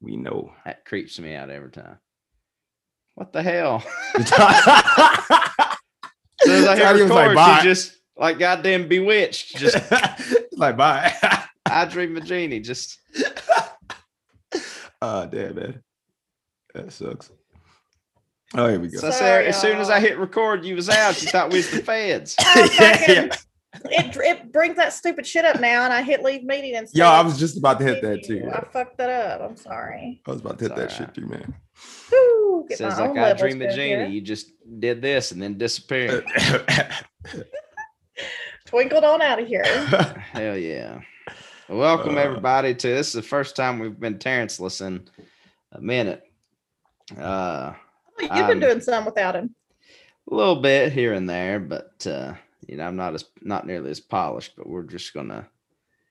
We know. That creeps me out every time. What the hell? As soon as I Tiny hit was like, record, "Bye." she just like goddamn bewitched. Just like bye. I dream of Jeannie. Just oh damn man. That sucks. Oh, here we go. so I Sorry, said, as soon as I hit record, you was out. You thought we was the feds. Yeah, yeah. It, it brings that stupid shit up now, and I hit leave meeting instead. Yo, I was just about to hit that continue. too. I fucked that up. I'm sorry. I was about to hit It's that all shit too, man. Woo, get Says like I dream of good Jeannie. here. You just did this and then disappeared. Twinkled on out of here. Hell yeah. Welcome Uh, everybody to this is the first time we've been Terrenceless in a minute. Uh You've Um, been doing some without him. a little bit here and there, but uh, you know, I'm not as not nearly as polished, but we're just gonna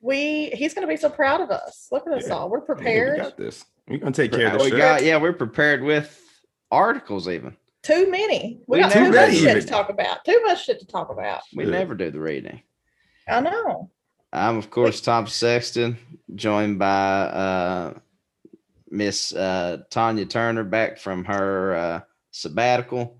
We he's gonna be so proud of us. Look at us Yeah. all. We're Yeah, prepared. we got this. We're gonna take care of we this shit. got yeah, we're prepared with articles even. Too many. We, We got too much shit to talk about. Too much shit to talk about. We Yeah. never do the reading. I know. I'm of course Tom Sexton, joined by uh Miss uh Tanya Turner back from her uh sabbatical,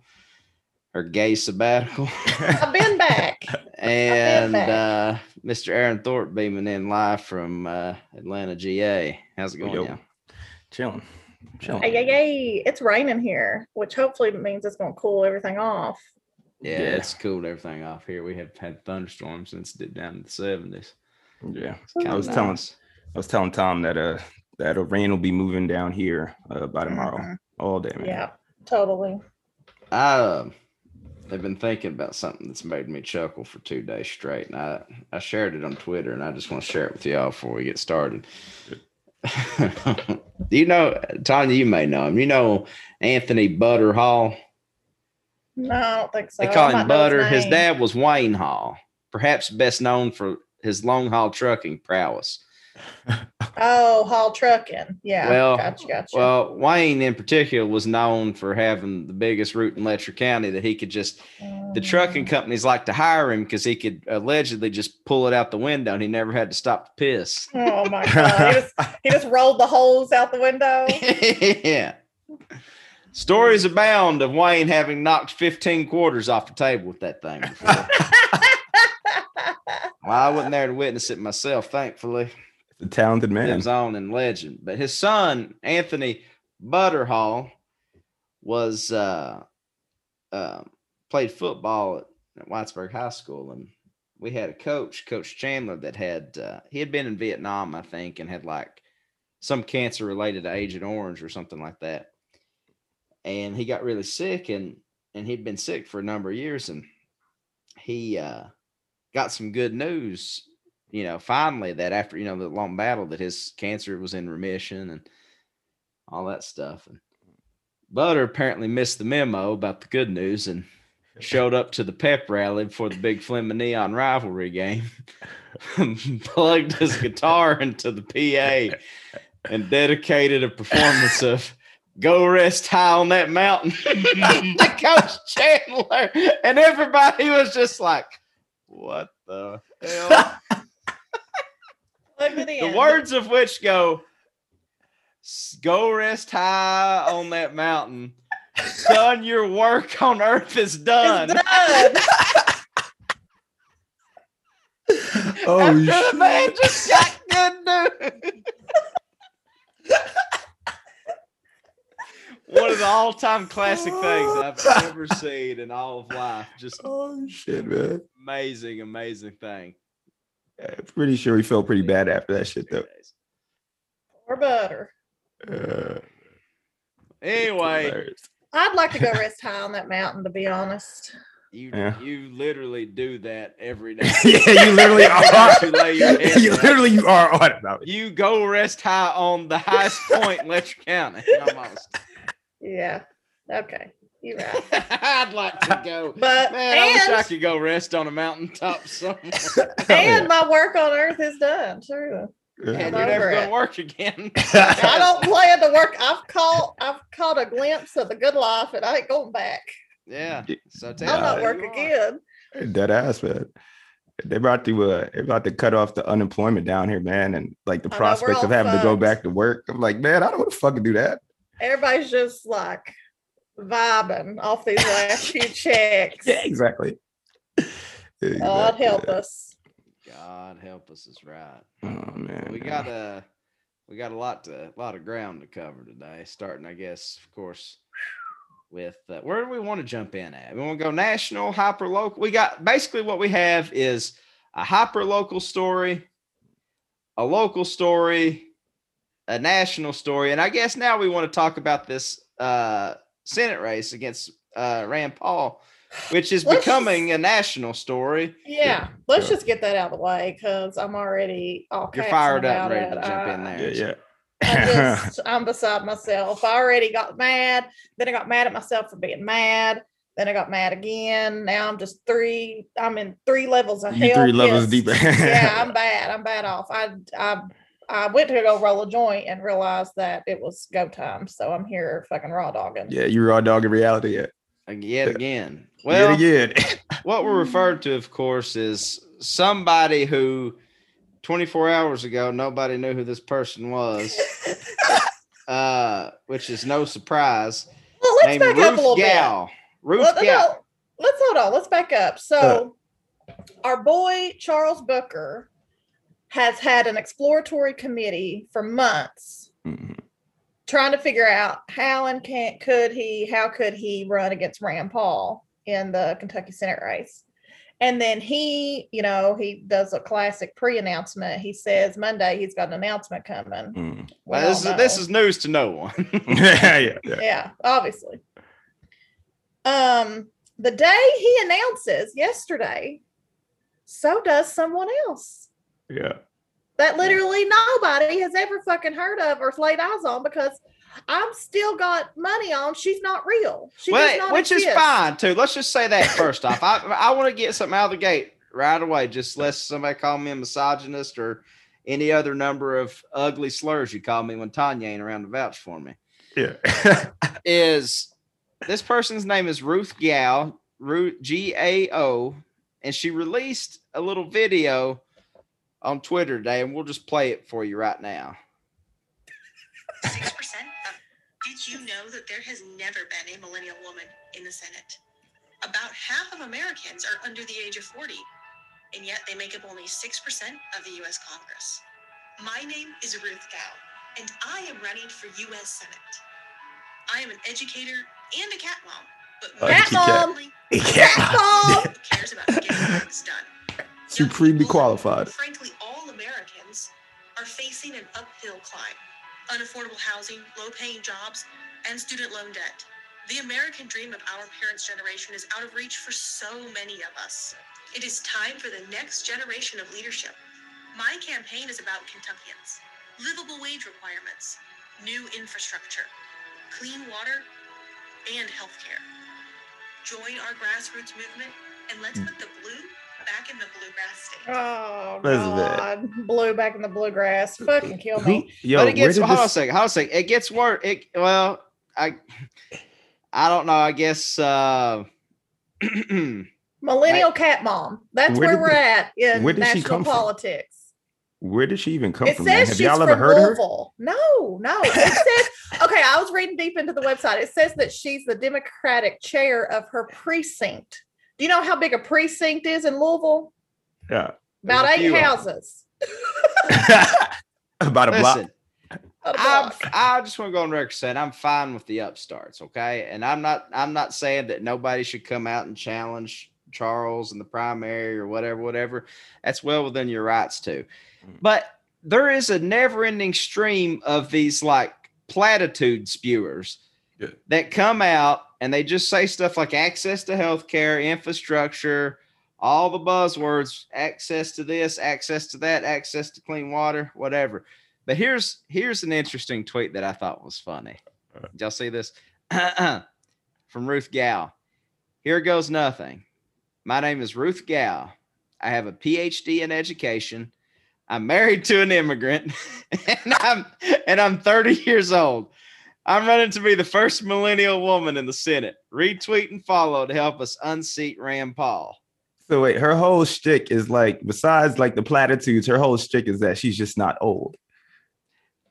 her gay sabbatical. I've been back. and back. uh Mr. Aaron Thorpe beaming in live from uh Atlanta, GA. How's it going? Yo. Yeah? Chilling. Chilling. Hey, hey, hey, it's raining here, which hopefully means it's gonna cool everything off. yeah, Yeah. it's cooled everything off here. We have had thunderstorms since it down in the seventies. Yeah. I of was telling I was telling Tom that uh that uh, rain will be moving down here uh, by tomorrow Mhm. all day, man. Yeah, totally. I have been thinking about something that's made me chuckle for two days straight, and I I shared it on Twitter, and I just want to share it with y'all before we get started. You know Tanya? You may know him. You know Anthony Butter Hall. No, I don't think so. They call him Butter. His name. dad was Wayne Hall, perhaps best known for his long haul trucking prowess. Oh, haul trucking. Yeah. Well, gotcha, gotcha. Well, Wayne in particular was known for having the biggest route in Letcher County that he could just the trucking Mm. companies like to hire him because he could allegedly just pull it out the window and he never had to stop to piss. Oh my god! He just, he just rolled the holes out the window. yeah. Stories abound of Wayne having knocked 15 quarters off the table with that thing well, I wasn't there to witness it myself, thankfully. Talented man. lives on in legend. But his son, Anthony Butterhall, was uh, uh, played football at, at Whitesburg High School, and we had a coach, Coach Chandler, that had uh, he had been in Vietnam, I think, and had like some cancer related to Agent Orange or something like that. And he got really sick, and and he'd been sick for a number of years, and he uh, got some good news you know, finally that after, you know, the long battle that his cancer was in remission and all that stuff. And Butter apparently missed the memo about the good news and showed up to the pep rally before the big Fleming Neon rivalry game, plugged his guitar into the PA and dedicated a performance of Go Rest High on That Mountain to Coach Chandler. And everybody was just like, what the hell? Look the words of which go go rest high on that mountain. Son your work on earth is It's done. Done. oh After the man just got good news. One of the all-time classic things i've ever seen in all of life. Just Oh shit, man. amazing amazing thing Yeah, pretty sure he felt pretty bad after that shit though. Or better. Uh, anyway. I'd like to go rest high on that mountain, to be honest. you Yeah. you literally do that every day yeah, you literally You are. head you literally you are on about it. you go rest high on the highest point in Letcher County. Almost. Yeah. Okay. You're right. I'd like to go. But Man, I wish I could go rest on a mountaintop somewhere. and my work on earth is done. True. And I'm you're never gonna work again. I don't plan to work. I've caught I've caught a glimpse of the good life and I ain't going back. Yeah. So tell I'll me not work again. Dead ass, man. They're about to uh, they're about to cut off the unemployment down here, man, and like the I know, prospect of having to go back to work. I'm like, man, I don't want to fucking do that. Everybody's just like vibing off these last few checks. Yeah, exactly. God Exactly. help us. God help us is right. Oh man, we got a we got a lot to a lot of ground to cover today. Starting, I guess, of course, with uh, where do we want to jump in at? We want to go national, hyper local. We got basically what we have is a hyper local story, a local story, a national story, and I guess now we want to talk about this uh, Senate race against uh, Rand Paul, which is Let's becoming a national story. Yeah, let's so- just get that out of the way because I'm already all You're fired up ready it. to jump in there. yeah, yeah. I just, I'm beside myself. I already got mad. Then I got mad at myself for being mad. Then I got mad again. Now I'm just three. I'm in three levels of you hell. three levels pissed. deeper. yeah, I'm bad. I'm bad off. I, I, I went to go roll a joint and realized that it was go time. So I'm here fucking raw dogging. yeah, you raw dogging reality yet. Uh, Yet again. Well, Yet again. what we're referred to, of course, is somebody who 24 hours ago nobody knew who this person was, uh, which is no surprise. well, let's Named back up a little Ruth bit. Ruth Well, no, Gao. no, let's hold on. Let's back up. So, our boy Charles Booker has had an exploratory committee for months Mhm. trying to figure out how and can could he how could he run against Rand Paul in the Kentucky Senate race. And then he, you know, he does a classic pre-announcement. He says Monday he's got an announcement coming. Mm. We Well, this, is, this is news to no one. yeah, yeah, yeah. yeah, obviously. Um, the day he announces yesterday, so does someone else yeah. that literally nobody has ever fucking heard of or laid eyes on because I'm still got money on. She's not real. She does well, not which is fine too. Let's just say that first off. I I want to get something out of the gate right away. Just lest somebody call me a misogynist or any other number of ugly slurs you call me when Tanya ain't around to vouch for me. Yeah. is this person's name is Ruth Gao, Ruth G A O, and she released a little video on Twitter today, and we'll just play it for you right now. Six percent. Um, did you know that there has never been a millennial woman in the Senate? About half of Americans are under the age of 40, and yet they make up only 6% of the U.S. Congress. My name is Ruth Gao, and I am running for U.S. Senate. I am an educator and a cat mom, but Oh, more Cat mom. Cat mom. cares about getting things done. Supremely qualified. Frankly, all Americans are facing an uphill climb. Unaffordable housing, low paying jobs, and student loan debt. The American dream of our parents' generation is out of reach for so many of us. It is time for the next generation of leadership. My campaign is about Kentuckians, livable wage requirements, new infrastructure, clean water, and healthcare. Join our grassroots movement and let's hmm. put the blue back in the bluegrass state. Oh Elizabeth. God, blue back in the bluegrass. Fucking kill Who, me. yo, but it where gets did hold on a second. Hold on a second. It gets worse. It well, I I don't know. I guess uh Millennial cat mom. That's Where where, we're the- at in where did she national come from? politics. Where did she even come It from? man? says Have she's y'all from ever heard of her? Louisville. No, no. It says okay. I was reading deep into the website. It says that she's the Democratic chair of her precinct. Do you know how big a precinct is in Louisville? Yeah. About eight few of 'em. houses. About a block. listen. About a I'm. I just want to go on record saying I'm fine with the upstarts, okay? And I'm not I'm not saying that nobody should come out and challenge Charles in the primary or whatever, whatever. That's well within your rights to. Mm. But there is a never-ending stream of these like platitude spewers Yeah. that come out and they just say stuff like access to healthcare, infrastructure, all the buzzwords, access to this, access to that, access to clean water, whatever. But here's here's an interesting tweet that I thought was funny. Did y'all see this? From Ruth Gao. Here goes nothing. My name is Ruth Gao. I have a PhD in education. I'm married to an immigrant, and I'm and I'm 30 years old. I'm running to be the first millennial woman in the Senate. Retweet and follow to help us unseat Rand Paul. So wait, her whole shtick is like, besides like the platitudes, her whole shtick is that she's just not old.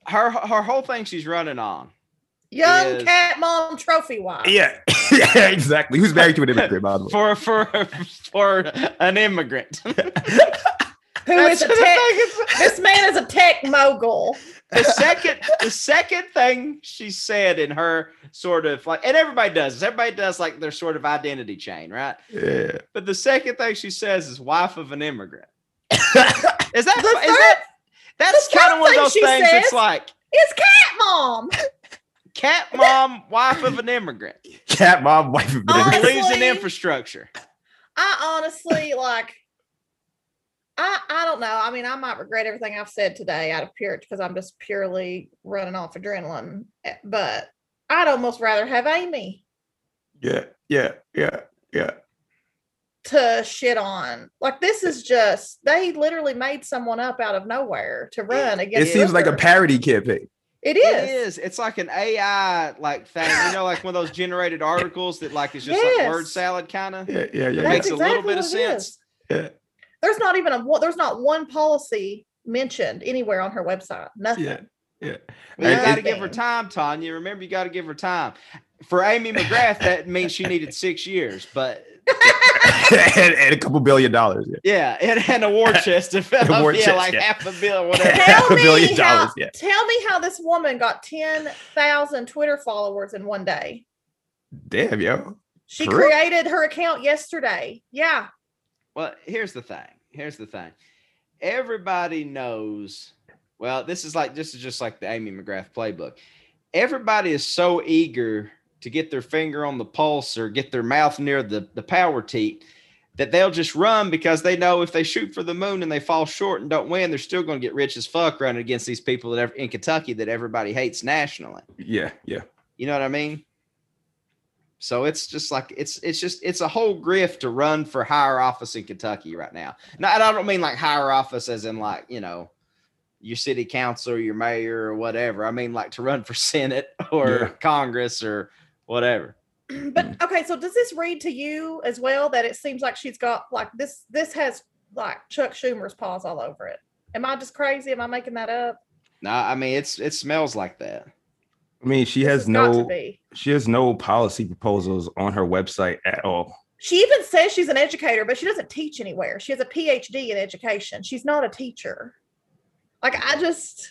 Her her whole thing she's running on. Young Is- cat mom trophy wife. Yeah, yeah, exactly. Who's married to an immigrant, by the way? For for for an immigrant. Who That's is a tech? thing, This man is a tech mogul. the second the second thing she said in her sort of like and everybody does this everybody does like their sort of identity chain right Yeah. but the second thing she says is wife of an immigrant is that The is that that's kind of one of those she things it's says- like It's cat mom. cat mom wife of an immigrant Cat mom, wife of an Honestly- immigrant. believes in infrastructure I honestly like. I I don't know. I mean, I might regret everything I've said today out of pure because I'm just purely running off adrenaline. eh, But I'd almost rather have Amy Yeah, yeah, yeah, yeah. to shit on. Like this is just they literally made someone up out of nowhere to run against. It against. seems like a parody campaign. It It is. is. It's like an AI like thing, you know, like one of those generated articles that like is just like word salad kind of. Yeah, yeah, yeah. It That's makes a little bit of what it is. sense. yeah. There's not even a there's not one policy mentioned anywhere on her website. Nothing. Yeah, yeah. Well, you got to give her time, Tanya. Remember, you got to give her time. For Amy McGrath, that means she needed six years, but and, and a couple billion dollars. Yeah. yeah, and, and a war chest of A war yeah, chest, like yeah. half a bill, whatever. Tell A billion me how, dollars, yeah. tell me how this woman got 10,000 Twitter followers in one day. Damn, yo. She For real? created her account yesterday. Yeah. Well, here's the thing. Here's the thing. Everybody knows. Well, this is like this is just like the Amy McGrath playbook. Everybody is so eager to get their finger on the pulse or get their mouth near the, the power teat that they'll just run because they know if they shoot for the moon and they fall short and don't win, they're still going to get rich as fuck running against these people that ev- in Kentucky that everybody hates nationally. Yeah, yeah. You know what I mean? So it's just like it's it's just it's a whole grift to run for higher office in Kentucky right now. Now, and I don't mean like higher office as in like you know your city council or your mayor or whatever. I mean like to run for senate or Yeah. Congress or whatever. But okay, so does this read to you as well that it seems like she's got like this this has like Chuck Schumer's paws all over it? Am I just crazy? Am I making that up? No, I mean it's it smells like that. I mean, she has has got to no she has no policy proposals on her website at all. She even says she's an educator, but she doesn't teach anywhere. She has a PhD in education. She's not a teacher. Like I just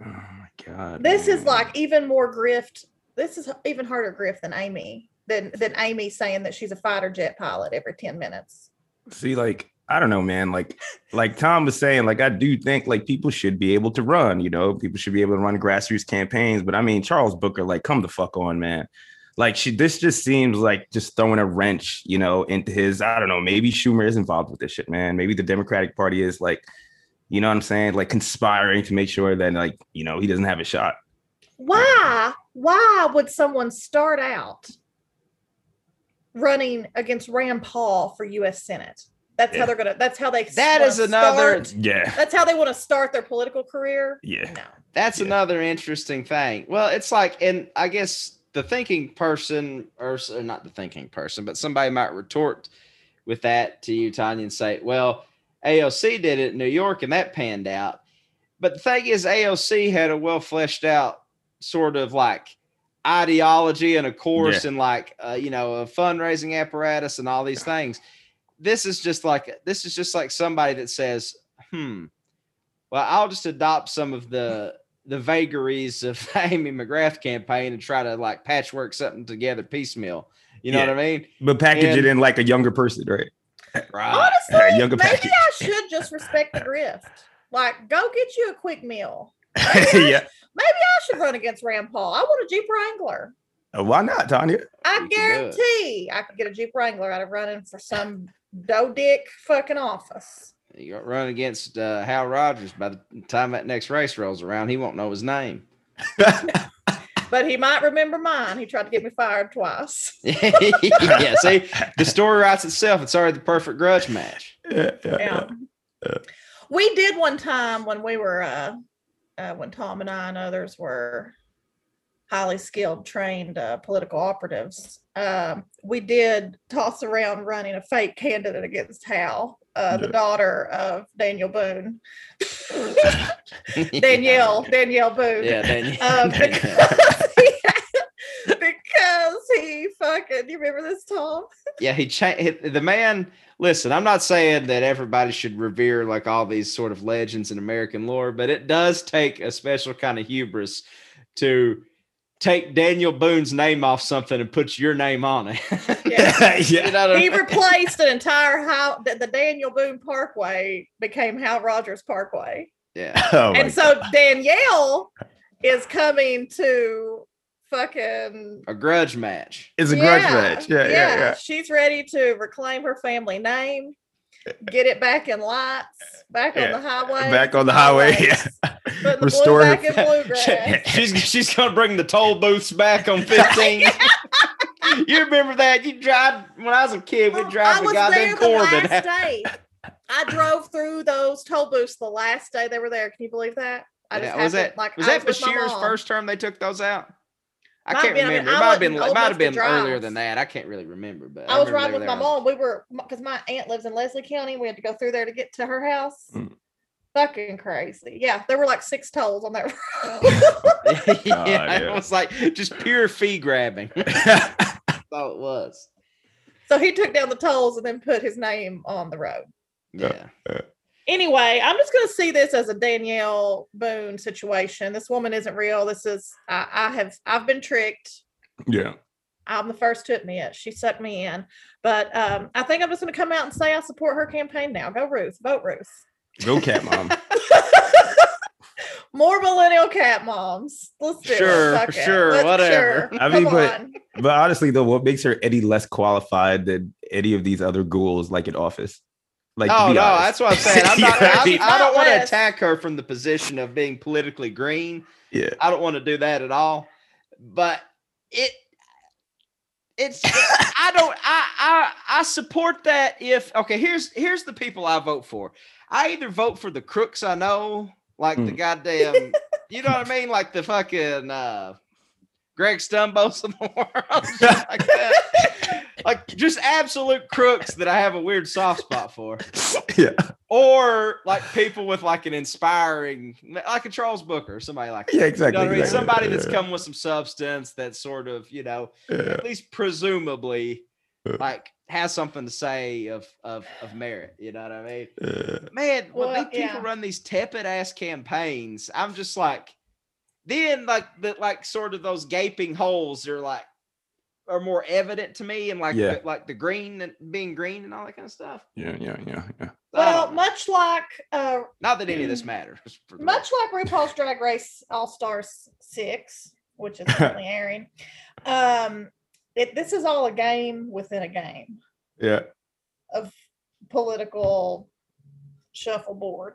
Oh my god. this is like even more grift. This is even harder grift than Amy than than Amy saying that she's a fighter jet pilot every 10 minutes. See, like, I don't know, man. Like, like Tom was saying, like, I do think like people should be able to run, you know, people should be able to run grassroots campaigns. But I mean, Charles Booker, like, come the fuck on, man. Like, she this just seems like just throwing a wrench, you know, into his. I don't know, maybe Schumer is involved with this shit, man. Maybe the Democratic Party is like, you know what I'm saying, like conspiring to make sure that like, you know, he doesn't have a shot. Why? Why would someone start out running against Rand Paul for U.S. Senate? That's Yeah. how they're gonna. That's how they. That wanna another- start- Yeah, that's how they want to start their political career. yeah, No. That's Yeah. another interesting thing. Well, it's like, and I guess the thinking person, or, or not the thinking person, but somebody might retort with that to you, Tanya, and say, well, AOC did it in New York and that panned out. But the thing is, AOC had a well fleshed out sort of like ideology and a course and like, uh, you know, a fundraising apparatus and all these things. This is just like, this is just like somebody that says, hmm, well, I'll just adopt some of the the vagaries of the Amy McGrath campaign and try to like patchwork something together piecemeal. You know Yeah. what I mean? but package it in like a younger person, right? Right. Honestly, younger maybe package. I should just respect the grift. Like, go get you a quick meal. yeah. Maybe I should run against Rand Paul. I want a Jeep Wrangler. Why not, Tanya? I You can do it. guarantee I could get a Jeep Wrangler out of running for some dough dick fucking office. You got run against uh, Hal Rogers. By the time that next race rolls around, he won't know his name. But he might remember mine. He tried to get me fired twice. yeah, see, the story writes itself. It's already the perfect grudge match. yeah, yeah, Yeah. yeah. We did one time when we were uh, uh when Tom and I and others were highly skilled, trained uh, political operatives. Um, we did toss around running a fake candidate against Hal, uh, the Yeah. daughter of Daniel Boone, Danielle, Danielle Boone. Yeah, Danielle. Um, because, he, because he fucking, you remember this, Tom? yeah, he changed the man. Listen, I'm not saying that everybody should revere like all these sort of legends in American lore, but it does take a special kind of hubris to take Daniel Boone's name off something and put your name on it. Yeah. yeah. You know what I he replaced an entire how the, the Daniel Boone Parkway became Hal Rogers Parkway. yeah. Oh and so Danielle is coming to fucking A grudge match. It's a grudge match. Yeah, yeah, yeah. She's ready to reclaim her family name, get it back in lights, back on the highway. Back on the highway, yeah. Restore blue her back in she's she's gonna bring the toll booths back on 15. you remember that? You drive when I was a kid, we'd Oh, drive I the goddamn there the Corbin. last day. I drove through those toll booths the last day they were there. Can you believe that? I Yeah, was happened- that like was I that with my Beshear's first term they took those out? I Might can't be, I mean, remember. It might have been it might have been to earlier than that. I can't really remember, but I was riding with my mom. We were because my aunt lives in Leslie County. We had to go through there to get to her house. Mm. Fucking crazy. Yeah, there were like six tolls on that road. yeah, yeah. it was like just pure fee grabbing. That's all it was. so he took down the tolls and then put his name on the road. Yeah. Anyway, I'm just going to see this as a Danielle Boone situation. This woman isn't real. This is I, I have I've been tricked. yeah. I'm the first to admit she sucked me in. But um, I think I'm just going to come out and say I support her campaign now. Go Ruth. Vote Ruth. Go cat mom. More millennial cat moms. Let's do Sure, it. Fuck it. sure, Let's- whatever. sure. I mean, Come but- on. But honestly, though, what makes her any less qualified than any of these other ghouls like in office? Like, Oh no, that's what I'm saying. I'm not, You know what I I'm, mean? I don't want to attack her from the position of being politically green. yeah. I don't want to do that at all. But it it's I don't I I I support that if okay, here's here's the people I vote for. I either vote for the crooks I know, like the Mm. goddamn you know what I mean? Like the fucking uh Greg Stumbos of the world. like that. Like just absolute crooks that I have a weird soft spot for Yeah. or like people with like an inspiring, like a Charles Booker, somebody like that. Yeah, You exactly. know what I mean? exactly. Somebody that's yeah, come with some substance that sort of, you know, yeah, at least presumably Yeah. like has something to say of of of merit. You know what I mean? yeah. Man, when Well, these people run these tepid ass campaigns, I'm just like, then like the like sort of those gaping holes are like are more evident to me and like Yeah. the, like the green and being green and all that kind of stuff. Yeah, yeah, yeah, yeah. I Well, much like uh, not that any of this matters. for the much like RuPaul's Drag Race All Stars Six, which is currently airing. Um, it, this is all a game within a game Yeah, of political shuffleboard.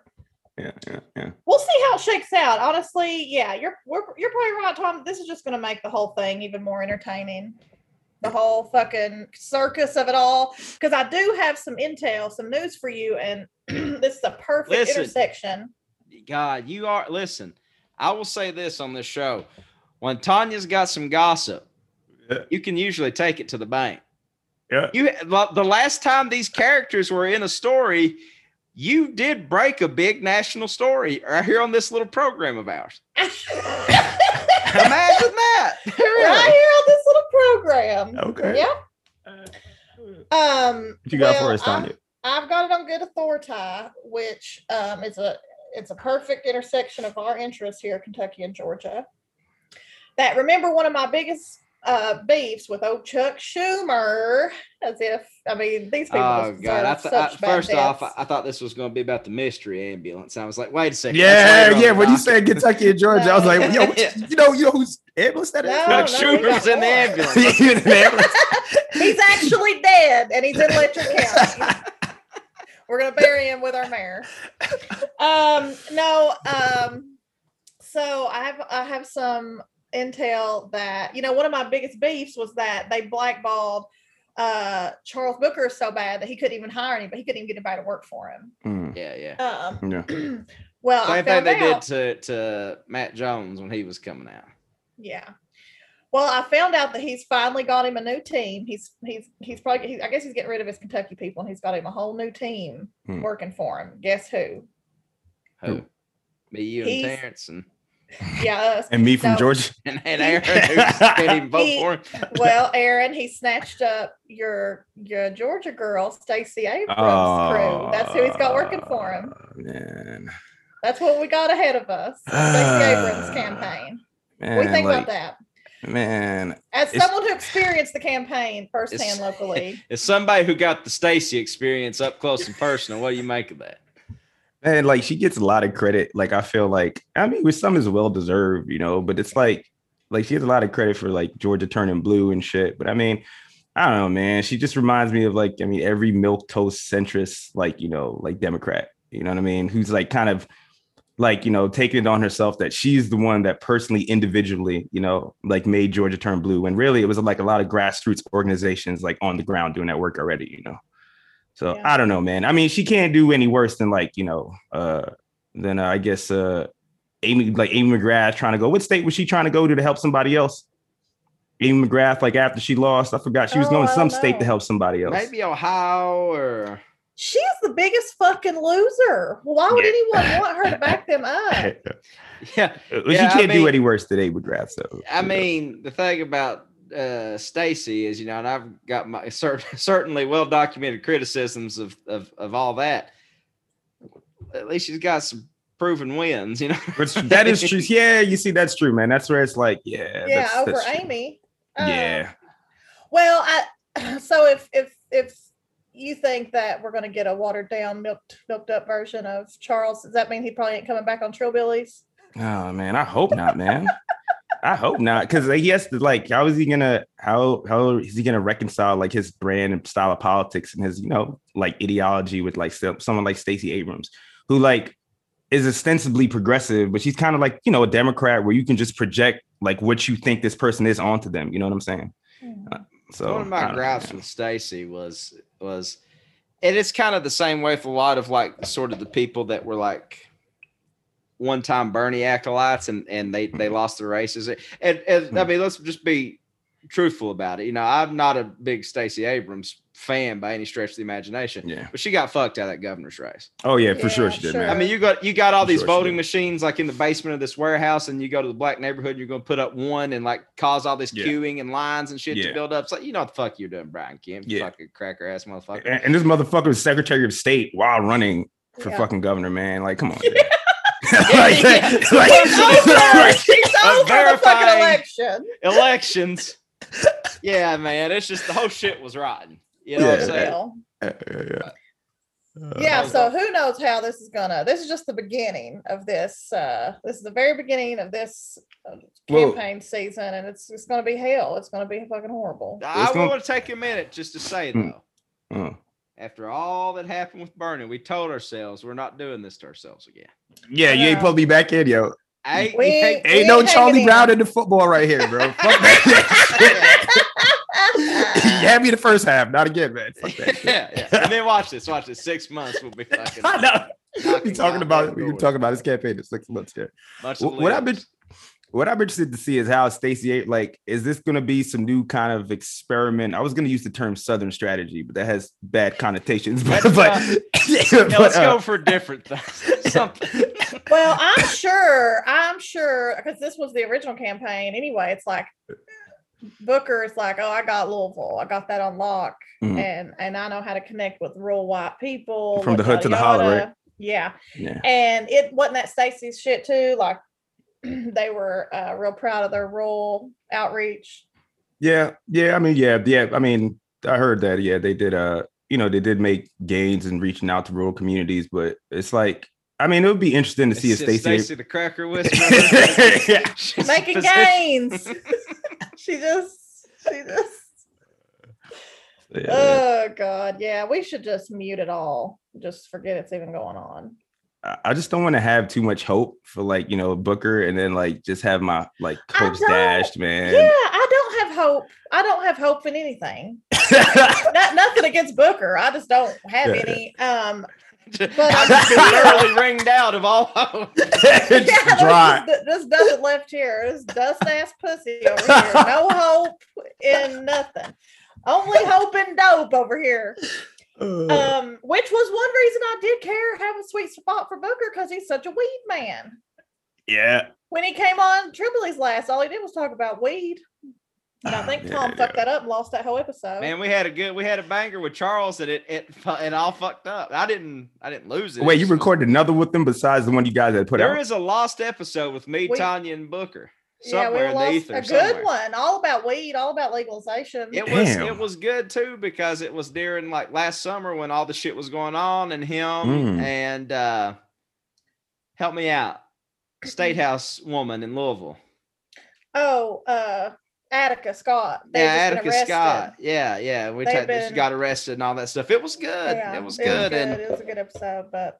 yeah, yeah, yeah. We'll see how it shakes out. Honestly, yeah, you're we're, you're probably right, Tom. This is just going to make the whole thing even more entertaining. The whole fucking circus of it all. Because I do have some intel, some news for you, and this is a perfect Listen. intersection. God, you are listen. I will say this on this show: when Tanya's got some gossip, Yeah. you can usually take it to the bank. Yeah. You the the last time these characters were in a story, you did break a big national story right here on this little program of ours. Imagine that. Really? here on this little program. Okay. Yep. Um, What you got for us, Tanya? I, I've got it on good authority, which um, is a it's a perfect intersection of our interests here, Kentucky and Georgia. That remember one of my biggest uh, beefs with old Chuck Schumer, as if I mean these people. Oh deserve God! I th- I, bad first off, deaths. I, I thought this was going to be about the mystery ambulance. I was like, wait a second. Yeah, yeah. When the you docket. said Kentucky and Georgia, I was like, yo, Yeah. you know, you know whose ambulance that is? No, Chuck no, we in the ambulance. In the ambulance? he's actually dead, and he's in Letcher County. We're gonna bury him with our mayor. Um, no, um, so I have I have some intel that you know one of my biggest beefs was that they blackballed uh Charles Booker so bad that he couldn't even hire anybody. He couldn't even get anybody to work for him. Mm, Yeah, yeah. Um, yeah. well, I Same thing they out, did to, to Matt Jones when he was coming out. yeah. Well, I found out that he's finally got him a new team. He's he's he's probably he, I guess he's getting rid of his Kentucky people and he's got him a whole new team Hmm. working for him. Guess who? Who? Me, you, and He's- Terrence, and, Yeah, us. And me from No. Georgia. and, and Aaron, who can't even vote He- for him. Well, Aaron, he snatched up your your Georgia girl, Stacey Abrams' Oh, crew. That's who he's got working for him. Man. That's what we got ahead of us. Stacey Abrams campaign. What do you Man, think like, about that? man. As someone who experienced the campaign firsthand It's- locally, As somebody who got the Stacy experience up close and personal, what do you make of that? Man, like she gets a lot of credit. Like I feel like I mean, with some is well deserved, you know, but it's like like she gets a lot of credit for like Georgia turning blue and shit. But I mean, I don't know, man. She just reminds me of like, I mean, every milk toast centrist, like, you know, like Democrat, you know what I mean? Who's like kind of like, you know, taking it on herself that she's the one that personally, individually, you know, like made Georgia turn blue. And really it was like a lot of grassroots organizations like on the ground doing that work already, you know. So Yeah. I don't know, man. I mean, she can't do any worse than like, you know, uh than uh, I guess uh Amy like Amy McGrath trying to go. What state was she trying to go to to help somebody else? Amy McGrath, like after she lost, I forgot she was Oh, going I some don't state to help somebody else. Maybe Ohio or she is the biggest fucking loser. Why would Yeah. anyone want her to back them up? yeah. Well, Yeah, she can't do mean- any worse than Amy McGrath. So I mean, the thing about uh Stacy is, you know, and I've got my cer- certainly well documented criticisms of, of of all that. At least she's got some proven wins, you know. Which- that is true. Yeah, you see, that's true, man. That's where it's like, yeah, yeah, that's, over that's. Amy. Uh, Yeah, Well, I so if if if you think that we're going to get a watered down, milked milked up version of Charles, does that mean he probably ain't coming back on Trillbillies? Oh man, I hope not, man. I hope not, because he has to like. How is he gonna? How how is he gonna reconcile like his brand and style of politics and his you know like ideology with like someone like Stacey Abrams, who like is ostensibly progressive, but she's kind of like you know a Democrat where you can just project like what you think this person is onto them. You know what I'm saying? Mm-hmm. Uh, so One of my don't know, gripes with Stacy was was, and it's kind of the same way for a lot of like sort of the people that were like one time Bernie acolytes and and they Mm-hmm. they lost their races. And, and I mean, let's just be truthful about it. You know, I'm not a big Stacey Abrams fan by any stretch of the imagination, Yeah. but she got fucked out of that governor's race. Oh yeah, for sure she did, sure. man. I mean, you got you got all I'm these sure voting machines like in the basement of this warehouse, and you go to the black neighborhood, you're going to put up one and like cause all this Yeah. queuing and lines and shit to build up. So you know what the fuck you're doing, Brian Kemp. You Yeah. fucking cracker ass motherfucker. and, and this motherfucker was Secretary of State while running for Yeah. fucking governor, man. Like, come on. Yeah. like, Yeah. like- She's over, like- she's over the fucking verifying- election. Elections. yeah, man. It's just the whole shit was rotten. You know what I'm Yeah. saying? Well, yeah, yeah, yeah. yeah Uh, so who knows how this is gonna this is just the beginning of this uh this is the very beginning of this uh, Well- campaign season and it's it's gonna be hell it's gonna be fucking horrible I gonna- want to take a minute just to say Hmm. though, Uh, after all that happened with Bernie, we told ourselves we're not doing this to ourselves again. yeah, you ain't know. me back in, yo. I, We- ain't- We Ain't no Charlie Brown in. in the football right here, bro. Fuck that. you had me the first half, not again, man. Fuck that yeah, yeah. And then watch this. Watch this. Six months will be fucking. I know. We knocking talking about dead we were doors. talking about his campaign in six months. Yeah. Much Wh- what I've been- Leo's. What I'm interested to see is how Stacey like is this going to be some new kind of experiment? I was going to use the term Southern strategy, but that has bad connotations. But, That's but, fine. yeah, Yeah, let's uh, go for different things. Something. well i'm sure i'm sure because this was the original campaign anyway it's like booker's like oh i got louisville i got that on lock Mhm. and and i know how to connect with rural white people From the yada, hood to the yada, holler, right? yeah yeah. and it wasn't that Stacey's shit too. Like they were uh, real proud of their rural outreach. Yeah, yeah. I mean, yeah, yeah. I mean, I heard that. Yeah, they did. Uh, you know, they did make gains in reaching out to rural communities, but it's like, I mean, it would be interesting to see if It's just Stacey. Stacey the cracker whisperer. Yeah. She's Making gains. she just, she just. Yeah. Oh God, yeah. We should just mute it all. Just forget it's even going on. I- I just don't want to have too much hope for like you know Booker, and then like just have my like hopes dashed, man. Yeah, I don't have hope. I don't have hope in anything. Not, nothing against Booker. I just don't have Yeah. any. Um, But I'm I'm- just thoroughly ringed out of all hope. it's Yeah, dry. This, this doesn't left here. This dust ass pussy over here. No hope in nothing. Only hope and dope over here. Um, which was one reason I did care have a sweet spot for Booker because he's such a weed man. yeah. When he came on Trillbillies last, all he did was talk about weed. And I think Yeah, Tom yeah. fucked that up lost that whole episode. Man, we had a good, we had a banger with Charles, and it it fu- it all fucked up. I didn't, I didn't lose it. Wait, you recorded another with them besides the one you guys had put There out? is a lost episode with me, We- Tanya, and Booker yeah, somewhere we in the lost ether. a good somewhere. one, all about weed, all about legalization. It was it was good too because it was during like last summer when all the shit was going on and him Mm. and uh help me out. State House woman in Louisville. oh, uh, Attica Scott. They've yeah, Attica Scott. Yeah, yeah. We They've ta- been- got arrested and all that stuff. It was good. Yeah, it was good. It And was, good. it was a good episode, but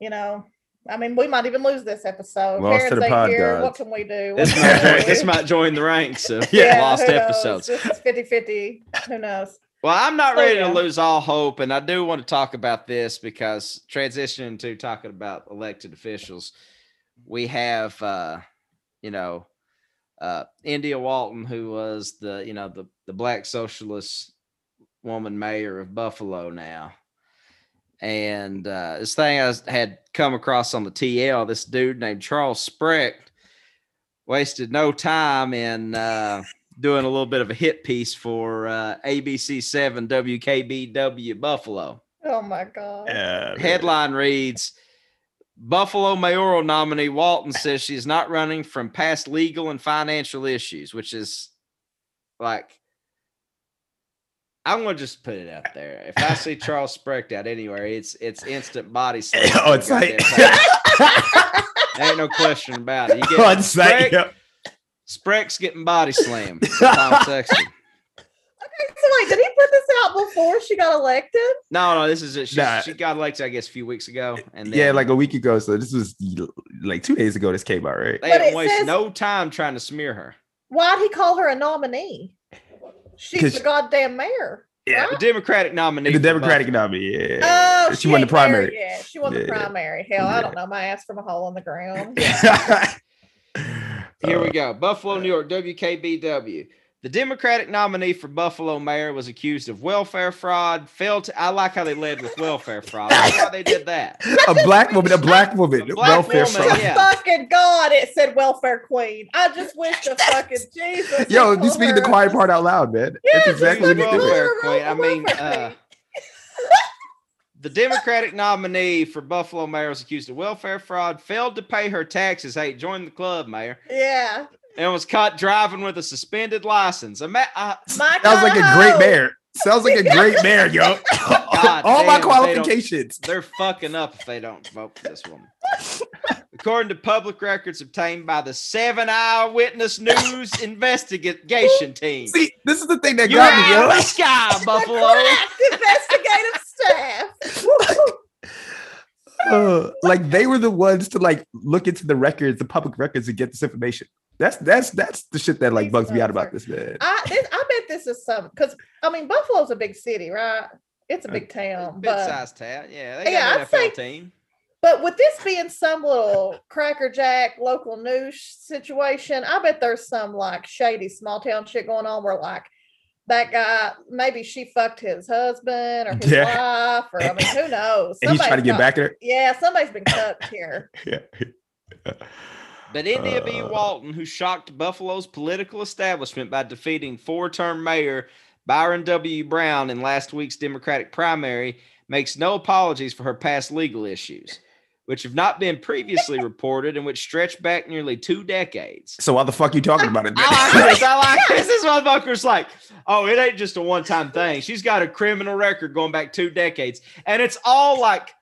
you know, I mean, we might even lose this episode. Lost to the pod here. What can we do? this might join, this might join the ranks of Yeah, lost episodes. This is 50 50. Who knows? Well, I'm not So, ready yeah. to lose all hope, and I do want to talk about this because transitioning to talking about elected officials, we have, uh, you know, uh, India Walton, who was the, you know, the the black socialist woman mayor of Buffalo now, and uh, this thing I had come across on the TL, this dude named Charles Specht wasted no time in. Uh, doing a little bit of a hit piece for uh, ABC 7 WKBW Buffalo. Oh my God. Yeah. Headline reads Buffalo mayoral nominee Walton says she is not running from past legal and financial issues, which is like, I'm gonna just put it out there. If I see Charles Specht out anywhere, it's it's instant body slam. Oh, it's like ain't no question about it. You get oh, on site. Specht, Yep. Specht's getting body slammed. by Tom Sexton. So wait, did he put this out before she got elected? No, no, this is it. She, Nah. she got elected, I guess, a few weeks ago, and then Yeah, like a week ago. So this was like two days ago. This came out, right? they But didn't waste says- no time trying to smear her. Why'd he call her a nominee? She's 'Cause- the goddamn mayor. Yeah, The Democratic nominee. the Democratic Buffalo. nominee. Yeah, Oh, she won the ain't married primary. yet. She won the primary. Hell, I don't know my ass from a hole in the ground. Here Uh, we go. Buffalo, New York, WKBW. The Democratic nominee for Buffalo mayor was accused of welfare fraud. Failed to. I like how they led with welfare fraud. I like how they did that. a black woman, a black woman, A black welfare woman, fraud. yeah. fucking God, it said welfare queen. I just wish the fucking Jesus. Yo, they you speaking the quiet part out loud, man. Yeah, That's exactly what you call did. her welfare queen. I mean, uh, the Democratic nominee for Buffalo mayor was accused of welfare fraud, failed to pay her taxes. Hey, join the club, mayor, Yeah. And was caught driving with a suspended license. Ima- uh, My Sounds like a great hoe. mayor. Sounds like a great mayor, yo. God All damn, my if they qualifications. they're fucking up if they don't vote for this woman. According to public records obtained by the Seven Eyewitness News investigation team. See, this is the thing that You're got me, out of the yo. sky, Buffalo. investigative staff. Uh, like they were the ones to like look into the records, the public records, and get this information. That's that's that's the shit that like bugs me out about this man. I this, I bet this is some because I mean Buffalo's a big city, right? It's a Uh, big town, Big but sized tat. Yeah, they got Yeah, an I'd NFL say- team. but with this being some little crackerjack local news situation, I bet there's some like shady small town shit going on where like that guy maybe she fucked his husband or his Yeah. wife or I mean who knows? And he's trying to get got- back at her. Yeah, somebody's been cucked here. Yeah. But India B. Uh. Walton, who shocked Buffalo's political establishment by defeating four term mayor Byron W. Brown in last week's Democratic primary, makes no apologies for her past legal issues, which have not been previously reported and which stretch back nearly two decades. So why the fuck you talking about it? then? I like this. I like this. This motherfucker's like, oh, it ain't just a one time thing. She's got a criminal record going back two decades. And it's all like,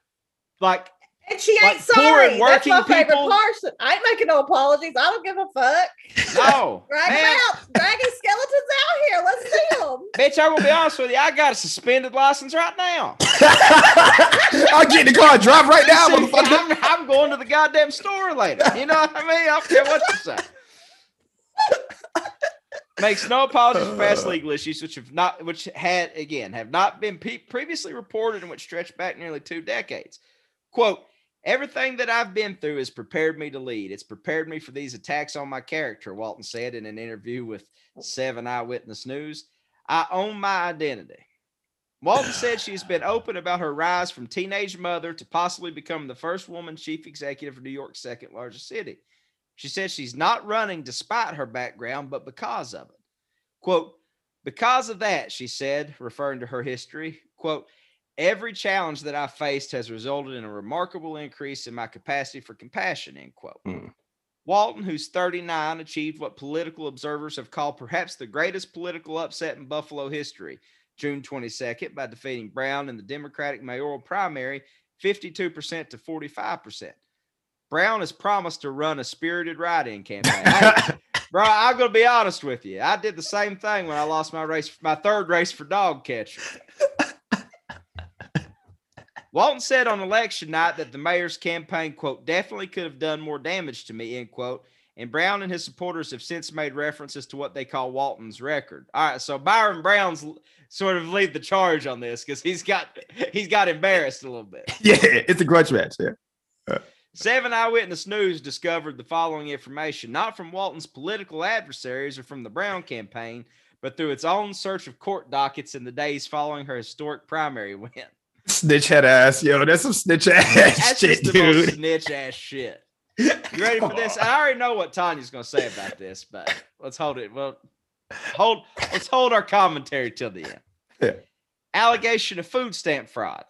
like, And she ain't poor sorry. That's my working favorite people- part. I ain't making no apologies. I don't give a fuck. no. Drag man, them out. Dragging skeletons out here. Let's see them. Bitch, I'm gonna be honest with you. I got a suspended license right now. I'll get in the car, and drive right now, See, motherfucker. I'm, I'm going to the goddamn store later. You know what I mean? I don't care what you say. makes no apologies for past uh. legal issues which have not which had again have not been pe- previously reported and which stretch back nearly two decades quote everything that i've been through has prepared me to lead. It's prepared me for these attacks on my character walton said in an interview with seven eyewitness news. I own my identity. Walton said she's been open about her rise from teenage mother to possibly become the first woman chief executive of new york's second largest city. She says she's not running despite her background, but because of it. Quote, because of that, she said, referring to her history, quote, every challenge that I faced has resulted in a remarkable increase in my capacity for compassion, end quote. Mm. Walton, who's 39, achieved what political observers have called perhaps the greatest political upset in Buffalo history, June 22nd, by defeating Brown in the Democratic mayoral primary 52% to 45%. Brown has promised to run a spirited write-in campaign. Hey, bro, I'm gonna be honest with you. I did the same thing when I lost my race, my third race for dog catcher. Walton said on election night that the mayor's campaign, quote, definitely could have done more damage to me, end quote. And Brown and his supporters have since made references to what they call Walton's record. All right, so Byron Brown's sort of lead the charge on this because he's got he's got embarrassed a little bit. yeah, it's a grudge match. Yeah. Uh, Seven Eyewitness News discovered the following information, not from Walton's political adversaries or from the Brown campaign, but through its own search of court dockets in the days following her historic primary win. Snitch head ass, yo. That's some snitch ass That's shit, just the most dude. snitch ass shit. You ready for this? I already know what Tanya's gonna say about this, but let's hold it. Well, hold let's hold our commentary till the end. Yeah. Allegation of food stamp fraud.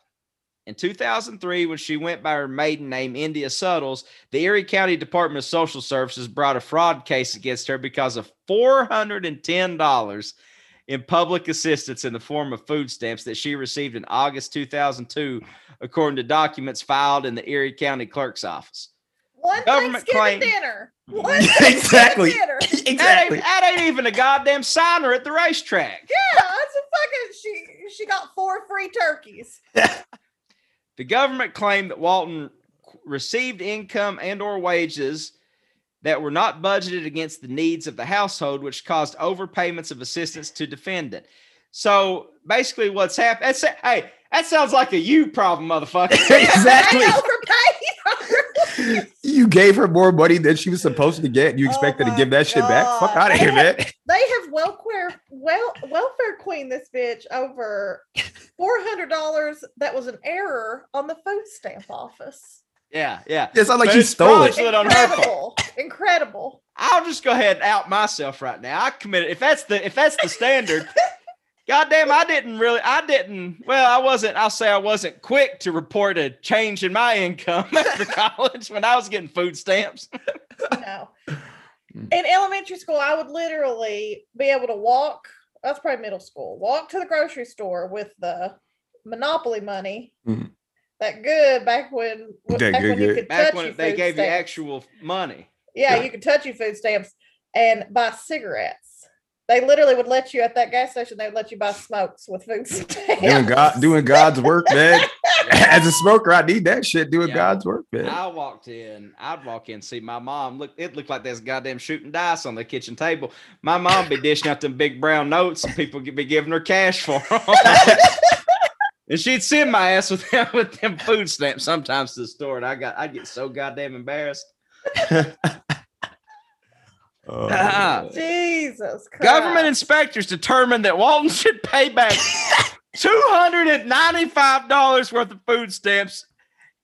In 2003, when she went by her maiden name, India Suttles, the Erie County Department of Social Services brought a fraud case against her because of $410 in public assistance in the form of food stamps that she received in August 2002, according to documents filed in the Erie County Clerk's office. One Government Thanksgiving claim- dinner. One Exactly. Thanksgiving dinner. That ain't, exactly. that ain't even a goddamn signer at the racetrack. Yeah, that's a fucking. She she got four free turkeys. The government claimed that Walton received income and or wages that were not budgeted against the needs of the household, which caused overpayments of assistance to defendant. So basically, what's happened? Hey, that sounds like a you problem, motherfucker. exactly. Overpaid. You gave her more money than she was supposed to get. You Oh expect her to give that shit back? Fuck out of here, man. they have welfare well welfare queen this bitch over four hundred dollars. That was an error on the food stamp office. Yeah, yeah. It's not like But you stole it. on. Incredible, incredible. I'll just go ahead and out myself right now. I committed. If that's the if that's the standard, goddamn, I didn't really. I didn't. Well, I wasn't. I'll say I wasn't quick to report a change in my income after college when I was getting food stamps. No. In elementary school, I would literally be able to walk. That's probably middle school. Walk to the grocery store with the Monopoly money. Mhm. That good back when That back good, when you could Back touch when your they food gave you actual money. Yeah, Yeah. you could touch your food stamps and buy cigarettes. They literally would let you at that gas station. They would let you buy smokes with food stamps. Doing God, doing God's work, man. As a smoker, I need that shit. Doing Yeah. God's work, man. I walked in. I'd walk in see my mom. Look, it looked like there's goddamn shooting dice on the kitchen table. My mom be dishing out them big brown notes, and people be giving her cash for them. and she'd send my ass with them with them food stamps sometimes to the store, and I got I'd get so goddamn embarrassed. Oh, man. Jesus Christ. Government inspectors determined that Walton should pay back two hundred and ninety-five dollars worth of food stamps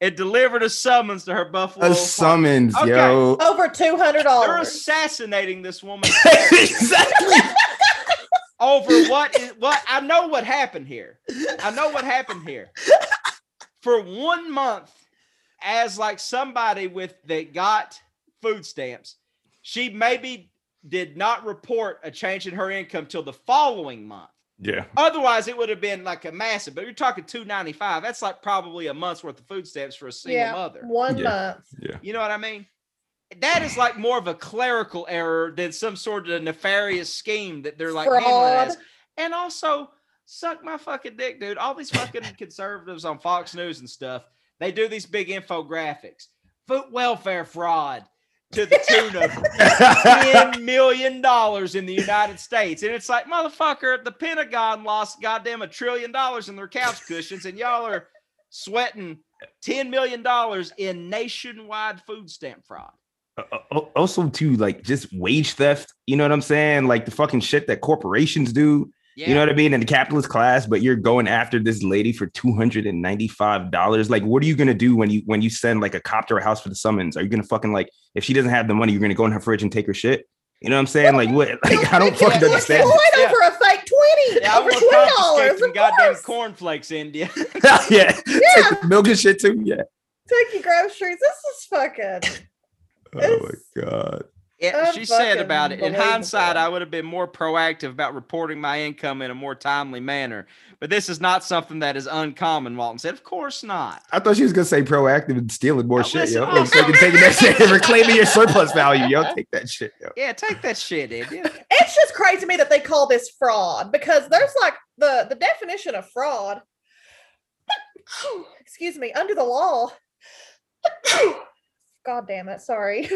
and delivered a summons to her Buffalo. a summons, Okay. yo. over $200. They're assassinating this woman exactly. Over what is what I know what happened here. I know what happened here. For one month, as like somebody with that got food stamps, she maybe did not report a change in her income till the following month. Yeah. Otherwise, it would have been like a massive. But you're talking two ninety five. That's like probably a month's worth of food stamps for a single Yeah, mother. one Yeah. month. Yeah. You know what I mean? That is like more of a clerical error than some sort of nefarious scheme that they're like Fraud. And also, suck my fucking dick, dude. All these fucking conservatives on Fox News and stuff, they do these big infographics. Food welfare fraud. to the tune of ten million dollars in the United States, and it's like motherfucker, the Pentagon lost goddamn a trillion dollars in their couch cushions, and y'all are sweating ten million dollars in nationwide food stamp fraud. Uh, uh, also, too, like just wage theft. You know what I'm saying? Like the fucking shit that corporations do. Yeah, You know what I mean? In the capitalist class, but you're going after this lady for two hundred and ninety-five dollars. Like, what are you gonna do when you when you send like a cop to her house for the summons? Are you gonna fucking like if she doesn't have the money, you're gonna go in her fridge and take her shit? You know what I'm saying? Like, what? Like, I don't fucking You're understand. going Yeah. over a fake 20 yeah, I over want to $20. confiscate some goddamn course. cornflakes, India. yeah, take the milk and shit too. Yeah. Take your groceries. This is fucking. Oh my god. Yeah, she said about it. In hindsight. I would have been more proactive about reporting my income in a more timely manner. But this is not something that is uncommon, Walton said. Of course not. I thought she was gonna say proactive and stealing more Now, shit, listen, yo. also- Like, fucking taking that shit and reclaiming your surplus value, yo. Take that shit, yo. Yeah, take that shit, India. It's just crazy to me that they call this fraud because there's like the the definition of fraud. Excuse me, under the law. God damn it! Sorry.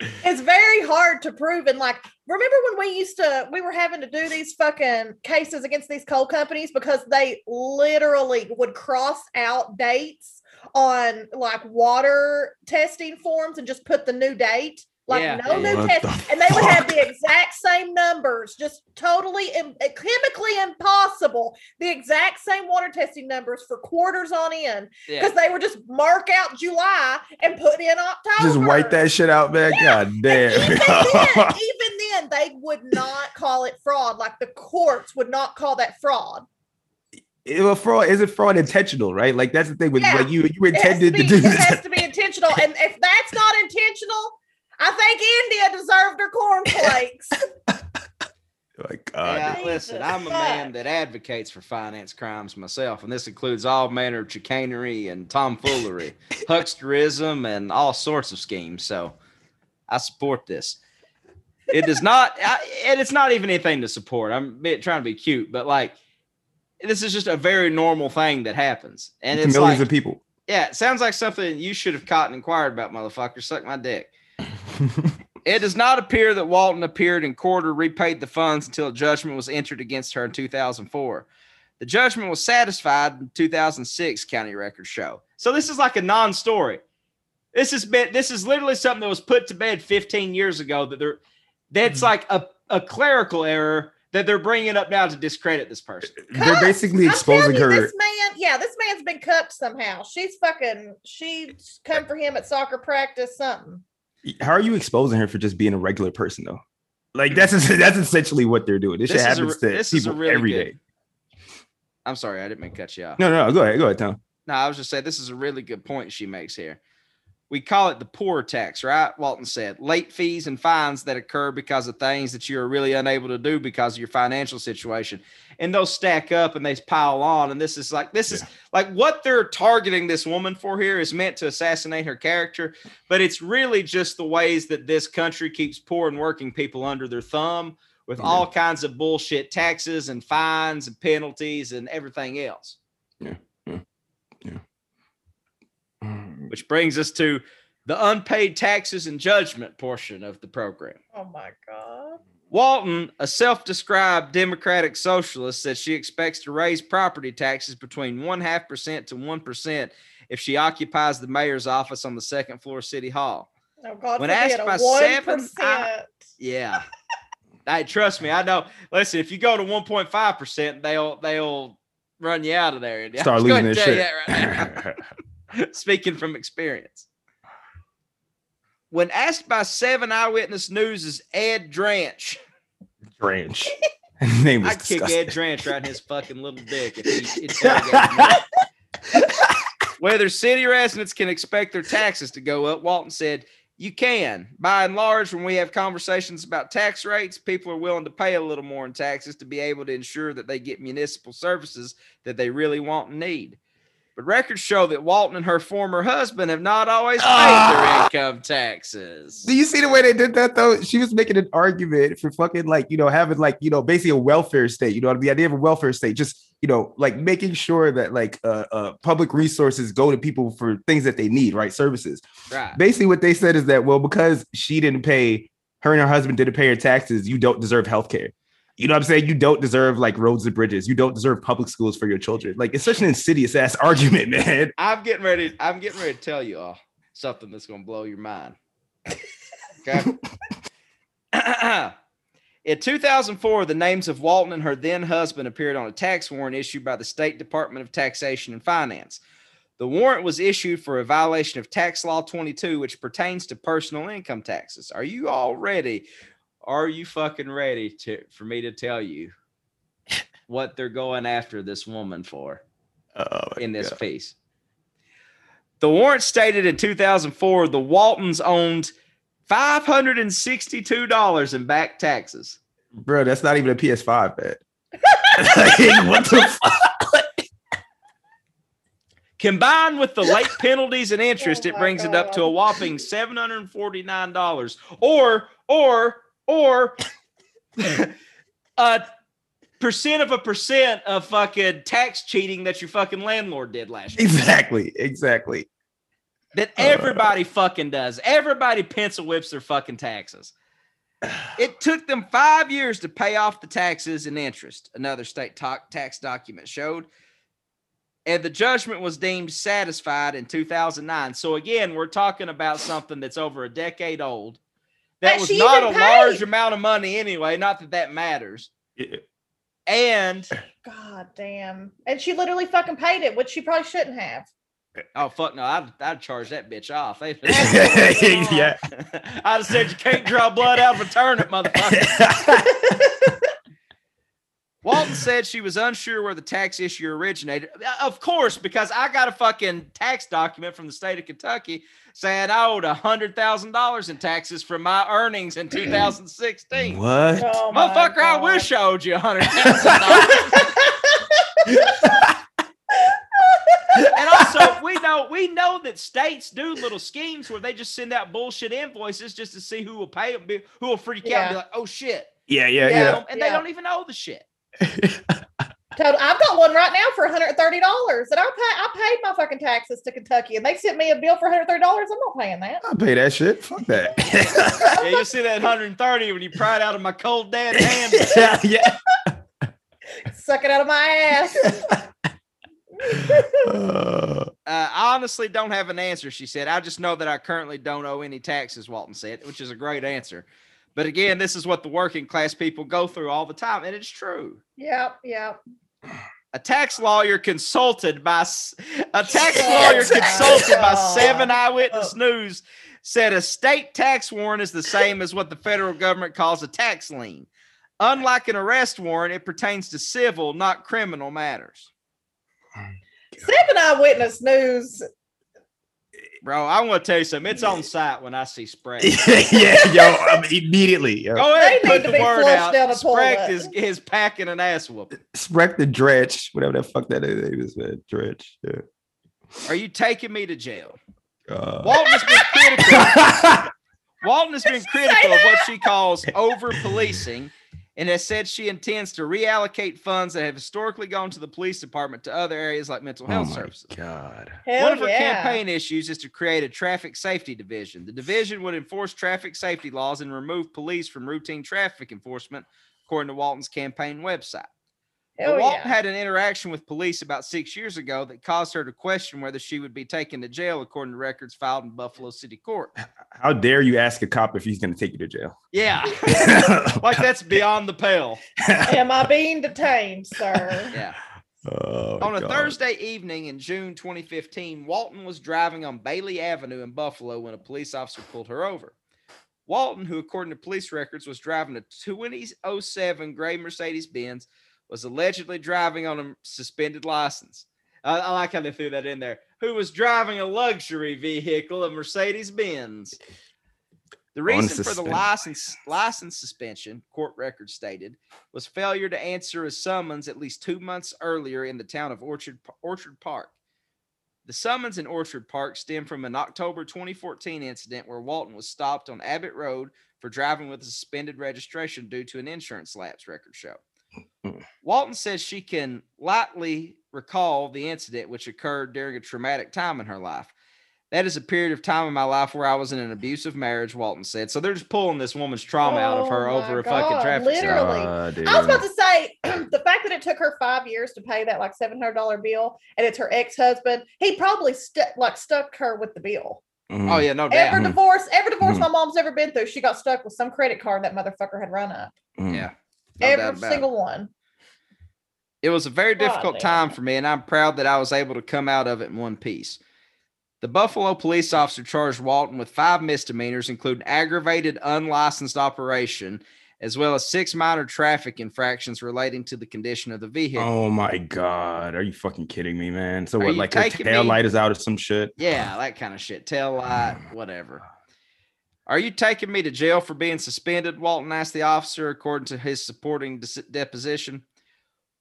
it's very hard to prove and like remember when we used to we were having to do these fucking cases against these coal companies because they literally would cross out dates on like water testing forms and just put the new date like Yeah. no new What test the and they would have the exact same numbers just totally Im- uh, chemically impossible the exact same water testing numbers for quarters on end Yeah. because they would just mark out july and put in october Just wipe that shit out, man. God damn. even then, even then, they would not call it fraud. Like the courts would not call that fraud. It- well, fraud is it fraud intentional, right? Like that's the thing with Yeah. like you you It has intended to, to, be, do it this. has to be intentional. And if that's not intentional, I think India deserved her cornflakes. My God. Yeah, Jesus listen, I'm a man that advocates for finance crimes myself, and this includes all manner of chicanery and tomfoolery, hucksterism, and all sorts of schemes. So I support this. It does not, I, and it's not even anything to support. I'm trying to be cute, but like, this is just a very normal thing that happens. And it's millions like, of people. yeah, it sounds like something you should have caught and inquired about, motherfucker. Suck my dick. It does not appear that Walton appeared in court or repaid the funds until a judgment was entered against her in 2004. The judgment was satisfied in 2006, county records show. So this is like a non-story. This has been this is literally something that was put to bed 15 years ago that they're that's Mm-hmm. like a, a clerical error that they're bringing up now to discredit this person. They're basically exposing you, her. This man, yeah, this man's been cucked somehow. She's fucking. She's come for him at soccer practice. Something. How are you exposing her for just being a regular person though? Like that's that's essentially what they're doing. This, This shit is a happens to people really every good- day. I'm sorry, I didn't mean to cut you off. No, no, no, go ahead, go ahead, Tom. No, I was just saying this is a really good point she makes here. We call it the poor tax, right? Walton said late fees and fines that occur because of things that you are really unable to do because of your financial situation. And those stack up and they pile on. And this is like, this is like what they're targeting this woman for here is meant to assassinate her character. But it's really just the ways that this country keeps poor and working people under their thumb with Yeah. all kinds of bullshit taxes and fines and penalties and everything else. Mm, which brings us to the unpaid taxes and judgment portion of the program. Oh my god. Walton, a self described Democratic socialist, said she expects to raise property taxes between one half percent to 1% if she occupies the mayor's office on the second floor of City Hall. Oh God. When forbid, asked a by one seven, percent. I- Yeah. I, trust me, I know. Listen, if you go to 1.5%, they'll they'll run you out of there. I'm Start just gonna losing their shit. that right now. Speaking from experience. When asked by seven eyewitness news' is Ed Drantch, Drantch. His name I'd kick. Ed Drantch right in his fucking little dick if he. Whether city residents can expect their taxes to go up, Walton said, You can. By and large, when we have conversations about tax rates, people are willing to pay a little more in taxes to be able to ensure that they get municipal services that they really want and need. But records show that Walton and her former husband have not always paid Ah! their income taxes. Do you see the way they did that though? She was making an argument for fucking like, you know, having like, you know, basically a welfare state, you know, the idea of a welfare state, just you know, like making sure that like uh, uh public resources go to people for things that they need, right? Services. Right. Basically, what they said is that well, because she didn't pay her and her husband didn't pay her taxes, you don't deserve health care. You know what I'm saying? You don't deserve like roads and bridges. You don't deserve public schools for your children. Like it's such an insidious ass argument, man. I'm getting ready. I'm getting ready to tell you all something that's gonna blow your mind. Okay. In 2004, the names of Walton and her then husband appeared on a tax warrant issued by the State Department of Taxation and Finance. The warrant was issued for a violation of Tax Law 22, which pertains to personal income taxes. Are you all ready? Are you fucking ready to for me to tell you what they're going after this woman for? Oh in this God. piece. The warrant stated in 2004 the Waltons owned $562 in back taxes. bro, that's not even a PS5, man. Like, what the fuck? Combined with the late penalties and interest, Oh it my brings it up to a whopping $749 or or or a percent of a percent of fucking tax cheating that your fucking landlord did last year. Exactly, exactly. that uh. everybody fucking does. Everybody pencil whips their fucking taxes. It took them five years to pay off the taxes and interest, another state ta- tax document showed. And the judgment was deemed satisfied in 2009. So, again, we're talking about something that's over a decade old. That That was she not a even large amount of money anyway. Not that that matters. Yeah. And, God damn. And she literally fucking paid it, which she probably shouldn't have. oh, fuck no, I'd, I'd charge that bitch off. They- yeah. I'd have said you can't draw blood out of a turnip, motherfucker. Walton said she was unsure where the tax issue originated. Uh, Of course, because I got a fucking tax document from the state of Kentucky saying I owed hundred thousand dollars in taxes from my earnings in 2016. what? Oh my Motherfucker, I wish I owed you hundred thousand dollars. and also, we know we know that states do little schemes where they just send out bullshit invoices just to see who will pay them, who will freak out and be like, "Oh shit," Yeah, yeah, you yeah. know, and they don't even know the shit. Total- I've got one right now for $130 and I pay I paid my fucking taxes to Kentucky and they sent me a bill for $130. I'm not paying that. I'll pay that shit. Fuck that. Yeah, you see that 130 when you pry it out of my cold dead hand. yeah, yeah. Suck it out of my ass. Uh, Uh, I honestly don't have an answer, she said. I just know that I currently don't owe any taxes, Walton said, which is a great answer. But again, this is what the working class people go through all the time, and it's true. yep, yep. A tax lawyer consulted by a tax lawyer consulted by. Seven Eyewitness Oh. News said a state tax warrant is the same as what the federal government calls a tax lien. Unlike an arrest warrant, it pertains to civil, not criminal matters. Seven Eyewitness News. Bro, I want to tell you something. It's on site when I see Sprague. yeah, yo, I mean, immediately. Yo. Go ahead They and put need to the be word flushed out. down a Sprague toilet. is, is packing an ass whooping. Specht the dredge, whatever the fuck that is, man. Dredge. Yeah. Are you taking me to jail? Uh, Walton has been critical. Walton has been critical of what she calls over policing and has said she intends to reallocate funds that have historically gone to the police department to other areas like mental oh health my services. god. Hell One of her yeah. campaign issues is to create a traffic safety division. The division would enforce traffic safety laws and remove police from routine traffic enforcement, according to Walton's campaign website. But Hell Walton yeah. had an interaction with police about six years ago that caused her to question whether she would be taken to jail, according to records filed in Buffalo City Court. How dare you ask a cop if he's going to take you to jail? Yeah, like that's beyond the pale. Am I being detained, sir? Yeah. Oh, On a God. Thursday evening in June 2015, Walton was driving on Bailey Avenue in Buffalo when a police officer pulled her over. Walton, who according to police records was driving a 2007 gray Mercedes Benz, was allegedly driving on a suspended license. I, I like how they threw that in there. Who was driving a luxury vehicle, a Mercedes Benz? The reason for the license license suspension, court records stated, was failure to answer a summons at least two months earlier in the town of Orchard Orchard Park. The summons in Orchard Park stemmed from an October 2014 incident where Walton was stopped on Abbott Road for driving with a suspended registration due to an insurance lapse, records show. Walton says she can lightly recall the incident which occurred during a traumatic time in her life. That is a period of time in my life where I was in an abusive marriage, Walton said. So they're just pulling this woman's trauma out of her Oh over my a fucking traffic stop. literally. Uh. I was about to say the fact that it took her five years to pay that like seven hundred dollar bill, and it's her ex husband. He probably stuck like stuck her with the bill. Mhm. Oh yeah, no doubt. Every Mhm. divorce, every divorce Mhm. my mom's ever been through, she got stuck with some credit card that motherfucker had run up. Mhm. Yeah. No every about it. single one. It was a very difficult damn. time for me, and I'm proud that I was able to come out of it in one piece. The Buffalo police officer charged Walton with five misdemeanors, including aggravated unlicensed operation, as well as six minor traffic infractions relating to the condition of the vehicle. Oh my god, are you fucking kidding me, man? So Are what? Like her taking tail me- light is out or some shit? Yeah, that kind of shit. Tail light, whatever. Are you taking me to jail for being suspended? Walton asked the officer, according to his supporting deposition.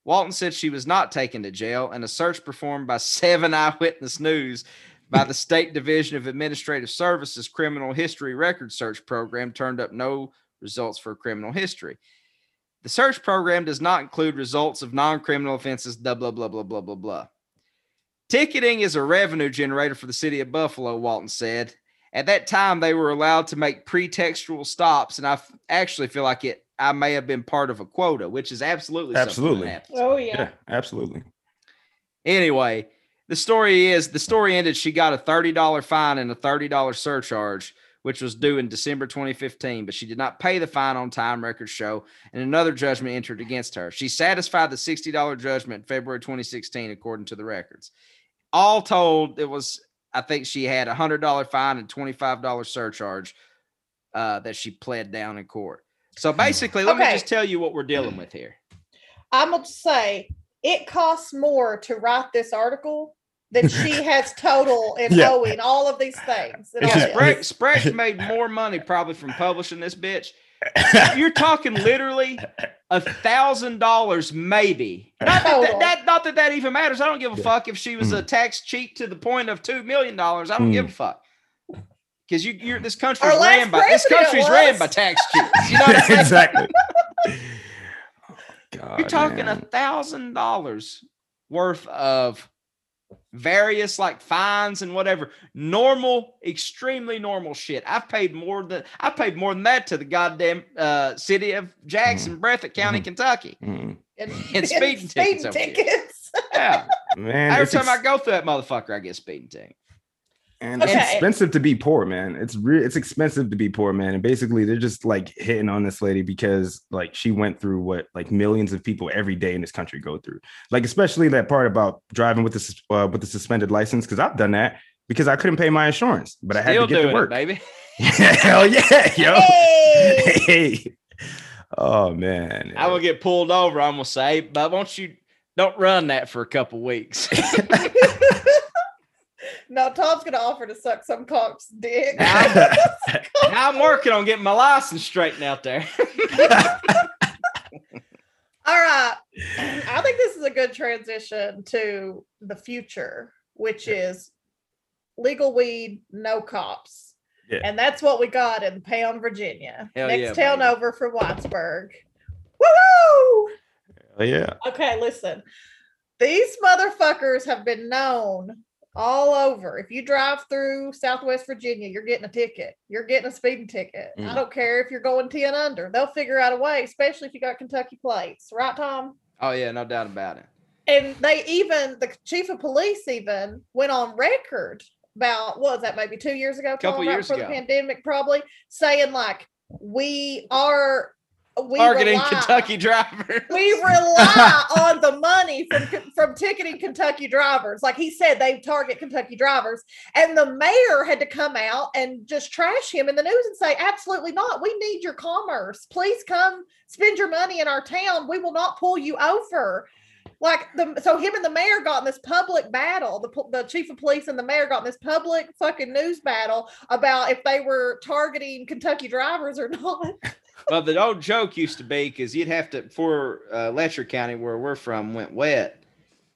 Walton said she was not taken to jail, and a search performed by Seven Eyewitness News by the State Division of Administrative Services Criminal History Record Search Program turned up no results for criminal history. The search program does not include results of non criminal offenses, blah, blah, blah, blah, blah, blah, blah. Ticketing is a revenue generator for the city of Buffalo, Walton said. At that time, they were allowed to make pretextual stops, and I f- actually feel like it. I may have been part of a quota, which is absolutely something that Absolutely. Oh Yeah, yeah, absolutely. Anyway, the story is the story ended. She got a $30 fine and a $30 surcharge, which was due in December 2015, but she did not pay the fine on time, records show, and another judgment entered against her. She satisfied the $60 judgment in February 2016, according to the records. All told, it was, I think she had a $100 fine and $25 surcharge uh, that she pled down in court. So basically, let me just tell you what we're dealing with here. I'm gonna say it costs more to write this article than she has total in Yeah. owing all of these things. and It's all just this. Sprague, Sprague made more money probably from publishing this bitch. You're talking literally a thousand dollars, maybe. Not that, that, that- not that that even matters. I don't give a Yeah. fuck if she was a mm. tax cheat to the point of two million dollars. I don't give a mm. fuck. Because you, you're this country's Our ran by this president country's ran by tax cheats. You know what I'm saying? exactly. Oh, God, You're talking a thousand dollars worth of various like fines and whatever normal extremely normal shit i've paid more than i paid more than that to the goddamn uh city of jackson breathitt county Mhm. kentucky Mm. And, And speeding tickets over here. tickets. yeah man. every time ex- i go through that motherfucker i get speeding ticket And it's expensive to be poor, man. It's re- it's expensive to be poor, man. And basically, they're just like hitting on this lady because like she went through what like millions of people every day in this country go through. Like especially that part about driving with the uh, with the suspended license because I've done that because I couldn't pay my insurance, but I had to get to work. it baby Hell yeah, yo. Hey! Hey. Oh man. i will get pulled over i'm gonna say but won't you don't run that for a couple weeks no, Tom's gonna offer to suck some cock's dick. now i'm working on getting my license straightened out there All right. I think this is a good transition to the future, which is legal weed, no cops. Yeah. And that's what we got in Pound, Virginia. Hell Next yeah, town baby. over from Whitesburg. Woo! Oh, yeah. Okay, listen. These motherfuckers have been known all over. If you drive through Southwest Virginia, you're getting a ticket. You're getting a speeding ticket. I Mm. don't care if you're going 10 under. They'll figure out a way, especially if you got Kentucky plates. Right, Tom? oh yeah no doubt about it And they even, the chief of police even went on record about, what was that, maybe two years ago? Couple Tom, right years before ago. the pandemic, probably, saying like, we are, Uh, we targeting rely- Kentucky drivers. we rely on the money from from ticketing Kentucky drivers. Like he said, they target Kentucky drivers, and the mayor had to come out and just trash him in the news and say, "Absolutely not. We need your commerce. Please come spend your money in our town. We will not pull you over." Like the so him and the mayor got in this public battle. The the chief of police and the mayor got in this public fucking news battle about if they were targeting Kentucky drivers or not. well, the old joke used to be because you'd have to for uh, Letcher County, where we're from, went wet.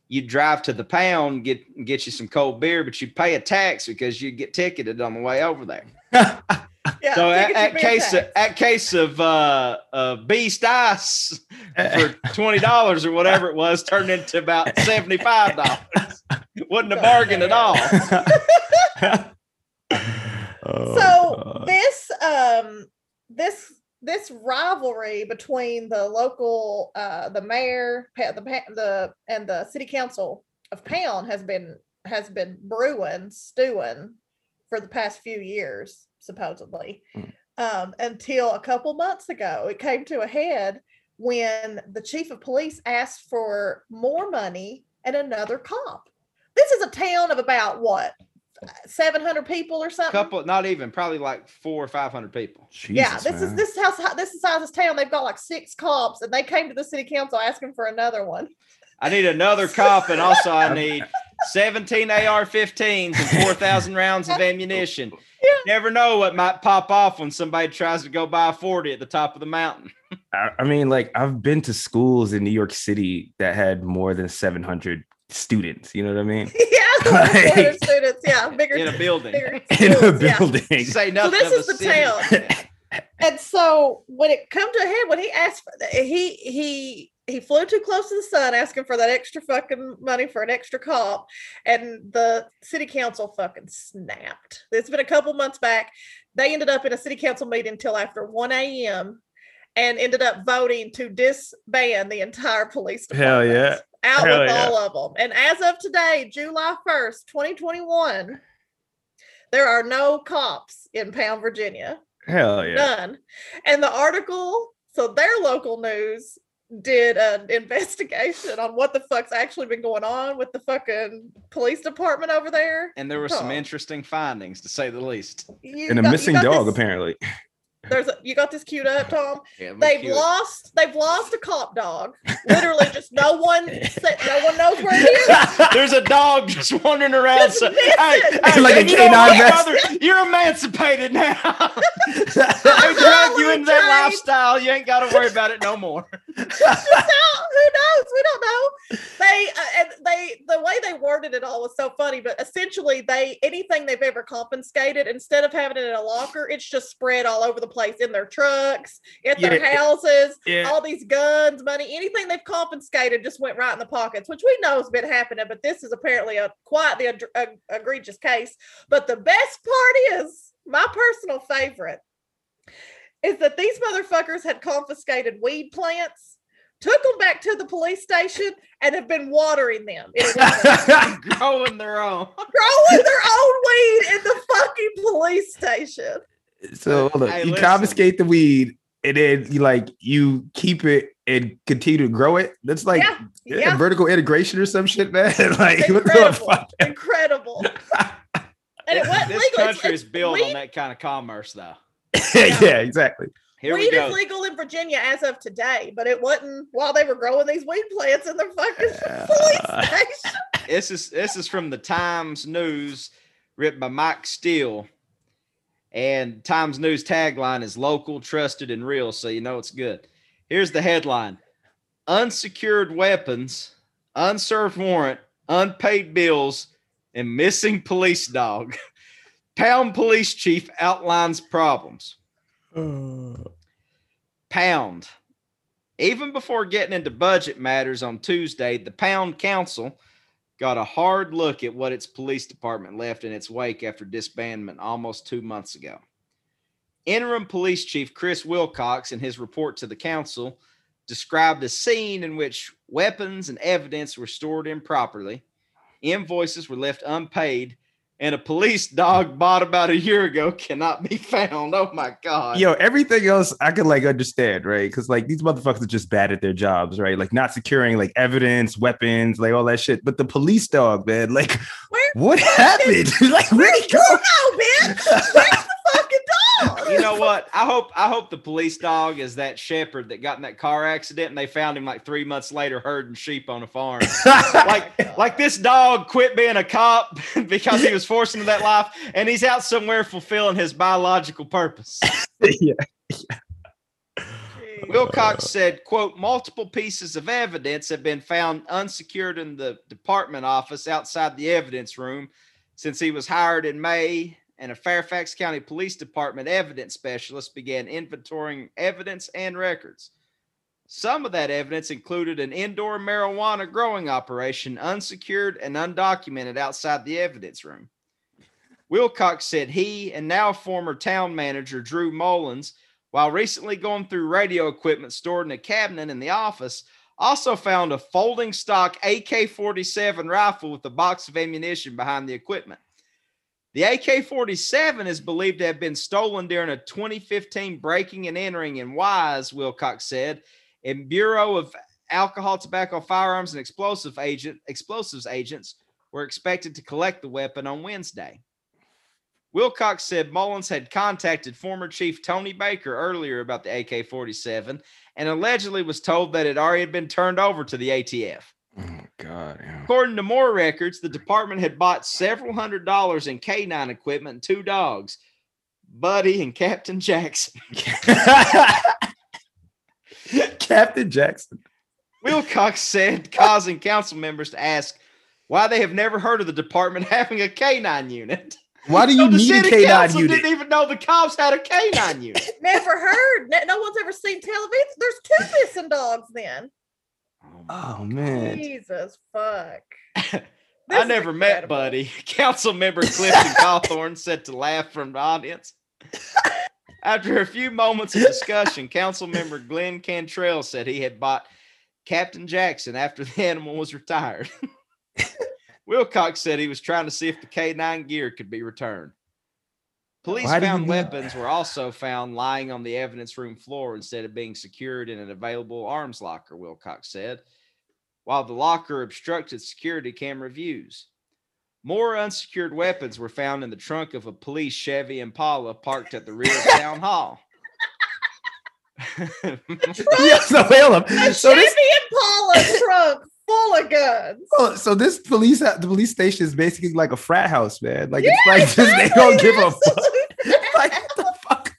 You'd drive to the pound, get get you some cold beer, but you'd pay a tax because you'd get ticketed on the way over there. Yeah, Yeah, So at, tickets at case of, at case of uh, uh, beast ice for twenty dollars or whatever it was, turned into about seventy five dollars. Wasn't a bargain at all. Oh, so God. this um this this rivalry between the local uh the mayor the the and the city council of pound has been has been brewing stewing for the past few years supposedly Mm. um until a couple months ago it came to a head when the chief of police asked for more money and another cop this is a town of about what 700 people or something couple, not even, probably like four or five hundred people. yeah, Jesus, this is man. this is how this is how this town. They've got like six cops, and they came to the city council asking for another one. I need another cop, and also I need 17 AR-15s and 4,000 rounds of ammunition. Yeah. Never know what might pop off when somebody tries to go buy a 40 at the top of the mountain. I, I mean, like I've been to schools in New York City that had more than 700 students. You know what I mean? yeah, Like- bigger students. Yeah, bigger In a building. bigger In a schools, yeah. building. Say nothing So this is the city. town. And so when it come to a head, when he asked for that, he he he flew too close to the sun, asking for that extra fucking money for an extra cop, and the city council fucking snapped. It's been a couple months back. They ended up in a city council meeting until after one a.m. and ended up voting to disband the entire police department. Hell yeah. Out Hell with yeah. all of them. And as of today, July 1st, 2021, there are no cops in Pound, Virginia. Hell yeah. None. And the article, so their local news did an investigation on what the fuck's actually been going on with the fucking police department over there. And there were some Oh. interesting findings, to say the least. You And a got- you missing dog, this- apparently. There's a, you got this queued up, Tom. Yeah, They've cute. lost. They've lost a cop dog. Literally, just no one. No one knows where it is. There's a dog just wandering around. Just So, hey, hey, Like a you know canine what, brother? You're emancipated now. they drag you into that lifestyle. You ain't got to worry about it no more. Who knows? We don't know. They uh, and they the way they worded it all was so funny. But essentially, they anything they've ever confiscated, instead of having it in a locker, it's just spread all over the place in their trucks, at their Yeah. houses. yeah. All these guns, money, anything they've confiscated just went right in the pockets, which we know has been happening. But this is apparently a quite the eg- eg- egregious case. But the best part is my personal favorite is that these motherfuckers had confiscated weed plants, took them back to the police station, and have been watering them. a Growing their own. growing their own weed in the fucking police station. So hold on. Hey, you listen. confiscate the weed and then you like you keep it and continue to grow it. That's like yeah, yeah, yeah, vertical integration or some shit, man. like It's what the incredible. fuck? incredible. And it This, this legal. It's- country is built weed, on that kind of commerce, though. yeah, exactly. Here we weed go. is legal in Virginia as of today, but it wasn't while they were growing these weed plants in the fucking police station. This is this is from the Times News, written by Mike Steele. And Times News tagline is local, trusted, and real, so you know it's good. Here's the headline: Unsecured weapons, unserved warrant, unpaid bills, and missing police dog. Pound police chief outlines problems. Pound. Even before getting into budget matters on Tuesday, the Pound Council got a hard look at what its police department left in its wake after disbandment almost two months ago. Interim Police Chief Chris Wilcox, in his report to the council, described a scene in which weapons and evidence were stored improperly, invoices were left unpaid, and a police dog bought about a year ago cannot be found. Oh my God. Yo, everything else I could like understand, right? Because like these motherfuckers are just bad at their jobs, right? Like not securing like evidence, weapons, like all that shit. But the police dog, man, like Where- what happened? like where'd he go? No, bitch. Where's the fucking you know what? I hope I hope the police dog is that shepherd that got in that car accident and they found him like three months later herding sheep on a farm. like like this dog quit being a cop because he was forced into that life and he's out somewhere fulfilling his biological purpose. yeah. Jeez. Wilcox said, quote, multiple pieces of evidence have been found unsecured in the department office outside the evidence room since he was hired in May and a Fairfax County Police Department evidence specialist began inventorying evidence and records. Some of that evidence included an indoor marijuana growing operation, unsecured and undocumented, outside the evidence room. Wilcox said he and now former town manager Drew Mullins, while recently going through radio equipment stored in a cabinet in the office, also found a folding stock AK 47 rifle with a box of ammunition behind the equipment. The AK 47 is believed to have been stolen during a 2015 breaking and entering in Wise, Wilcox said, and Bureau of Alcohol, Tobacco, Firearms, and Explosive agent, Explosives agents were expected to collect the weapon on Wednesday. Wilcox said Mullins had contacted former Chief Tony Baker earlier about the AK 47 and allegedly was told that it already had been turned over to the ATF. Oh God. Yeah. According to more records, the department had bought several hundred dollars in canine equipment and two dogs, Buddy and Captain Jackson. Captain Jackson. Wilcox said, causing council members to ask why they have never heard of the department having a canine unit. Why do So you the need a city K9 council unit? didn't even know the cops had a canine unit. Never heard. No, no one's ever seen television. There's two missing dogs then. Oh, oh man. Jesus fuck. I never met. Buddy. Council member Clifton Cawthorn said to laugh from the audience. After a few moments of discussion, Council member Glenn Cantrell said he had bought Captain Jackson after the animal was retired. Wilcox said he was trying to see if the K9 gear could be returned. Police Why found weapons were also found lying on the evidence room floor instead of being secured in an available arms locker, Wilcox said, while the locker obstructed security camera views. More unsecured weapons were found in the trunk of a police Chevy Impala parked at the rear of town hall. yeah, so hold up. A So this Chevy Impala trunk full of guns. oh, so this police the police station is basically like a frat house, man. Like Yeah, it's like just they don't give a fuck. absolute Like what the fuck?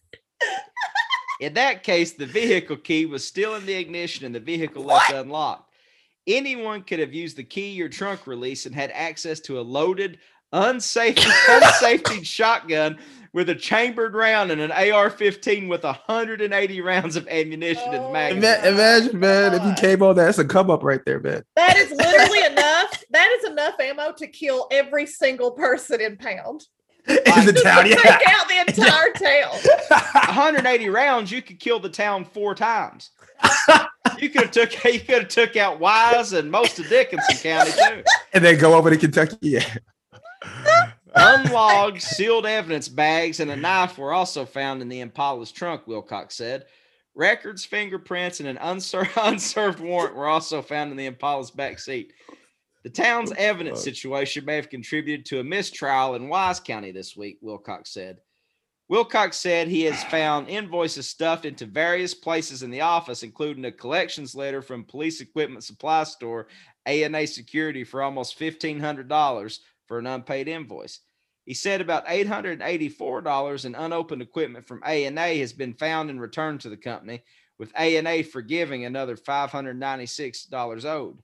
In that case, the vehicle key was still in the ignition and the vehicle left unlocked. Anyone could have used the key or trunk release and had access to a loaded, unsafe, unsafety shotgun with a chambered round and an AR-15 with 180 rounds of ammunition in the Oh, magazine. Imagine, man, if you came on that, that's a come up right there, man. That is literally enough. That is enough ammo to kill every single person in pound. In the town, yeah. take out the entire town. 180 rounds, you could kill the town four times. You could have took you could have took out Wise and most of Dickenson County too. and then go over to Kentucky. Yeah. Unlogged sealed evidence bags and a knife were also found in the Impala's trunk, Wilcox said. Records, fingerprints, and an unser- unserved warrant were also found in the Impala's back seat. The town's evidence situation may have contributed to a mistrial in Wise County this week, Wilcox said. Wilcox said he has found invoices stuffed into various places in the office, including a collections letter from Police Equipment Supply Store, A&A Security, for almost $1,500 for an unpaid invoice. He said about $884 in unopened equipment from A&A has been found and returned to the company, with A&A forgiving another $596 owed.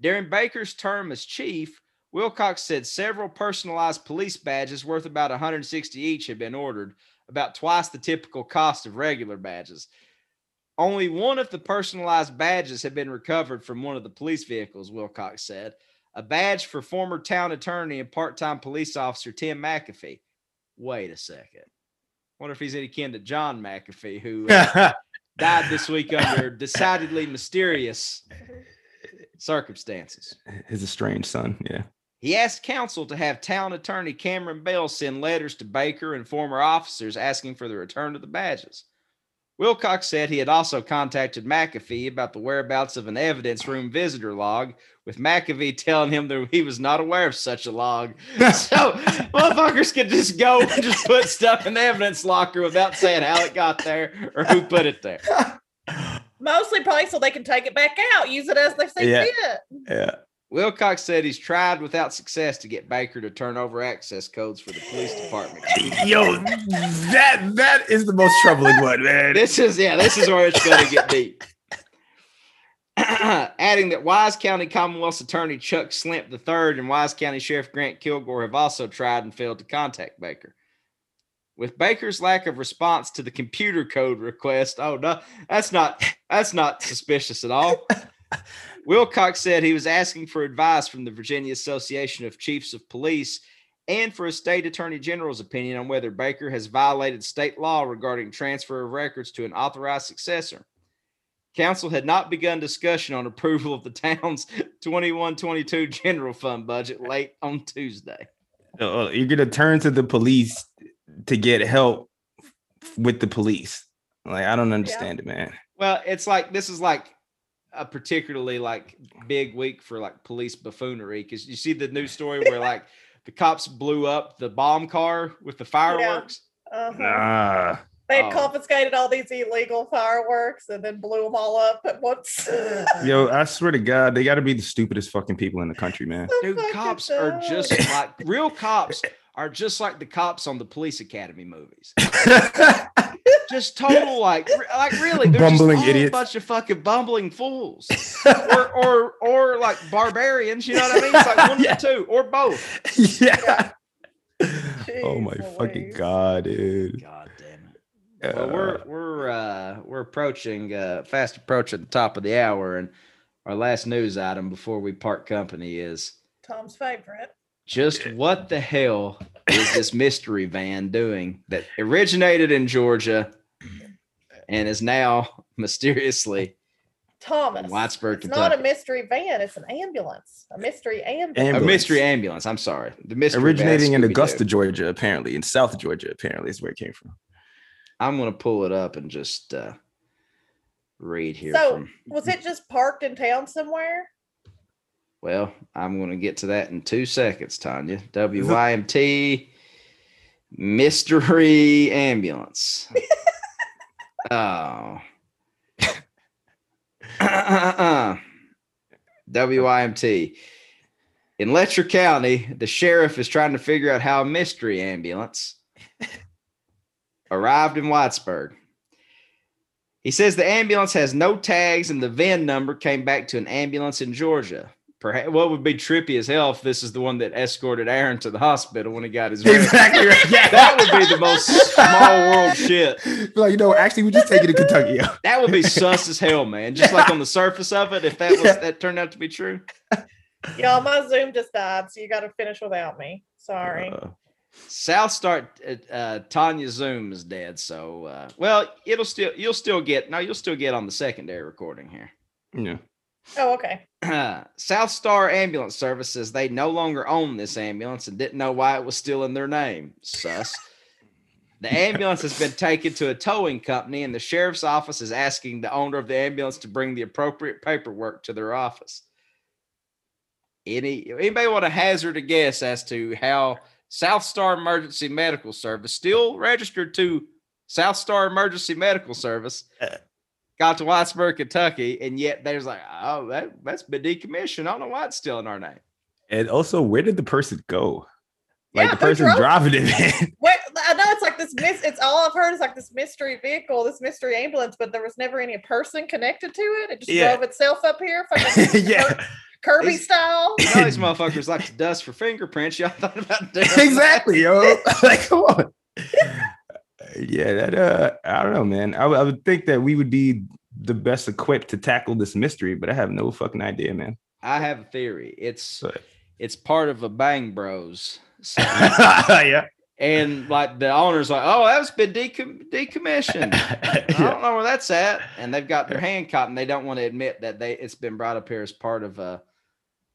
During Baker's term as chief, Wilcox said several personalized police badges worth about 160 each had been ordered, about twice the typical cost of regular badges. Only one of the personalized badges had been recovered from one of the police vehicles, Wilcox said. A badge for former town attorney and part-time police officer Tim McAfee. Wait a second. Wonder if he's any kin to John McAfee, who uh, died this week under decidedly mysterious circumstances. His estranged son. Yeah. He asked council to have town attorney Cameron Bell send letters to Baker and former officers asking for the return of the badges. Wilcox said he had also contacted McAfee about the whereabouts of an evidence room visitor log, with McAfee telling him that he was not aware of such a log. So motherfuckers could just go and just put stuff in the evidence locker without saying how it got there or who put it there. Mostly probably so they can take it back out, use it as they see Yeah. fit. Yeah. Wilcox said he's tried without success to get Baker to turn over access codes for the police department. Yo, that that is the most troubling one, man. This is yeah, this is where it's gonna get deep. adding that Wise County Commonwealth's Attorney Chuck Slemp III and Wise County Sheriff Grant Kilgore have also tried and failed to contact Baker. With Baker's lack of response to the computer code request, oh no, that's not that's not suspicious at all. Wilcox said he was asking for advice from the Virginia Association of Chiefs of Police and for a state attorney general's opinion on whether Baker has violated state law regarding transfer of records to an authorized successor. Council had not begun discussion on approval of the town's 2122 general fund budget late on Tuesday. Uh, you're gonna turn to the police to get help with the police. Like I don't understand it, man. Well, it's like this is like a particularly like big week for like police buffoonery because you see the news story where like the cops blew up the bomb car with the fireworks. Uh-huh. Nah. They had Oh. confiscated all these illegal fireworks and then blew them all up at once. Yo, I swear to God, they got to be the stupidest fucking people in the country, man. Dude, fucking cops are just like real cops are just like the cops on the police academy movies. Just total like like really they're Bumbling just idiots. a bunch of fucking bumbling fools. or or or like barbarians, you know what I mean? It's like one Yeah. of the two, or both. yeah. oh my Jeez fucking god, dude. God damn it. Well, Uh, we're we're uh we're approaching uh fast approach at the top of the hour, and our last news item before we part company is Tom's favorite. Just what the hell is this mystery van doing that originated in Georgia and is now mysteriously Thomas. Whitesburg, it's not a mystery van, it's an ambulance. A mystery ambulance. a Ambulance. mystery ambulance. I'm sorry, the mystery van originating in Scooby-Doo. Augusta, Georgia, apparently, in South Georgia, apparently, is where it came from. I'm gonna pull it up and just uh read here. So, from, Was it just parked in town somewhere? Well, I'm gonna get to that in two seconds, Tanya. WYMT mystery ambulance. oh. WYMT. In Letcher County, the sheriff is trying to figure out how a mystery ambulance arrived in Whitesburg. He says the ambulance has no tags and the VIN number came back to an ambulance in Georgia. Perhaps what would be trippy as hell if this is the one that escorted Aaron to the hospital when he got his Exactly right. Yeah. That would be the most small world shit. like, you know, actually, we just take it to Kentucky. yo. That would be sus as hell, man. Just like on the surface of it, if that was Yeah. that turned out to be true. Y'all, my Zoom just died, so you got to finish without me. Sorry. Uh, South Start uh, uh, Tanya Zoom is dead, so uh, well, it'll still you'll still get no, you'll still get on the secondary recording here. yeah. oh, okay. South Star Ambulance Services, they no longer own this ambulance and didn't know why it was still in their name. Sus. The ambulance has been taken to a towing company, and the sheriff's office is asking the owner of the ambulance to bring the appropriate paperwork to their office. Any anybody want to hazard a guess as to how South Star Emergency Medical Service, still registered to South Star Emergency Medical Service, uh, got to Whitesburg, Kentucky, and yet there's like, oh, that that's been decommissioned. I don't know why it's still in our name. And also, where did the person go? Like Yeah, the person drove driving it, man. Wait, I know it's like this. Mis- it's all I've heard is like this mystery vehicle, this mystery ambulance, but there was never any person connected to it. It just Yeah. drove itself up here, fucking yeah, Kirby It's- style. You know these motherfuckers like to dust for fingerprints. Y'all thought about doing that? exactly, yo. like, come on. Yeah, that uh, I don't know, man. I, would- think that we would be the best equipped to tackle this mystery, but I have no fucking idea, man. I have a theory. It's But- it's part of a Bang Bros. yeah. and like the owner's like, oh, that's been decom- decommissioned. I don't know where that's at. And they've got their hand caught, and they don't want to admit that they it's been brought up here as part of a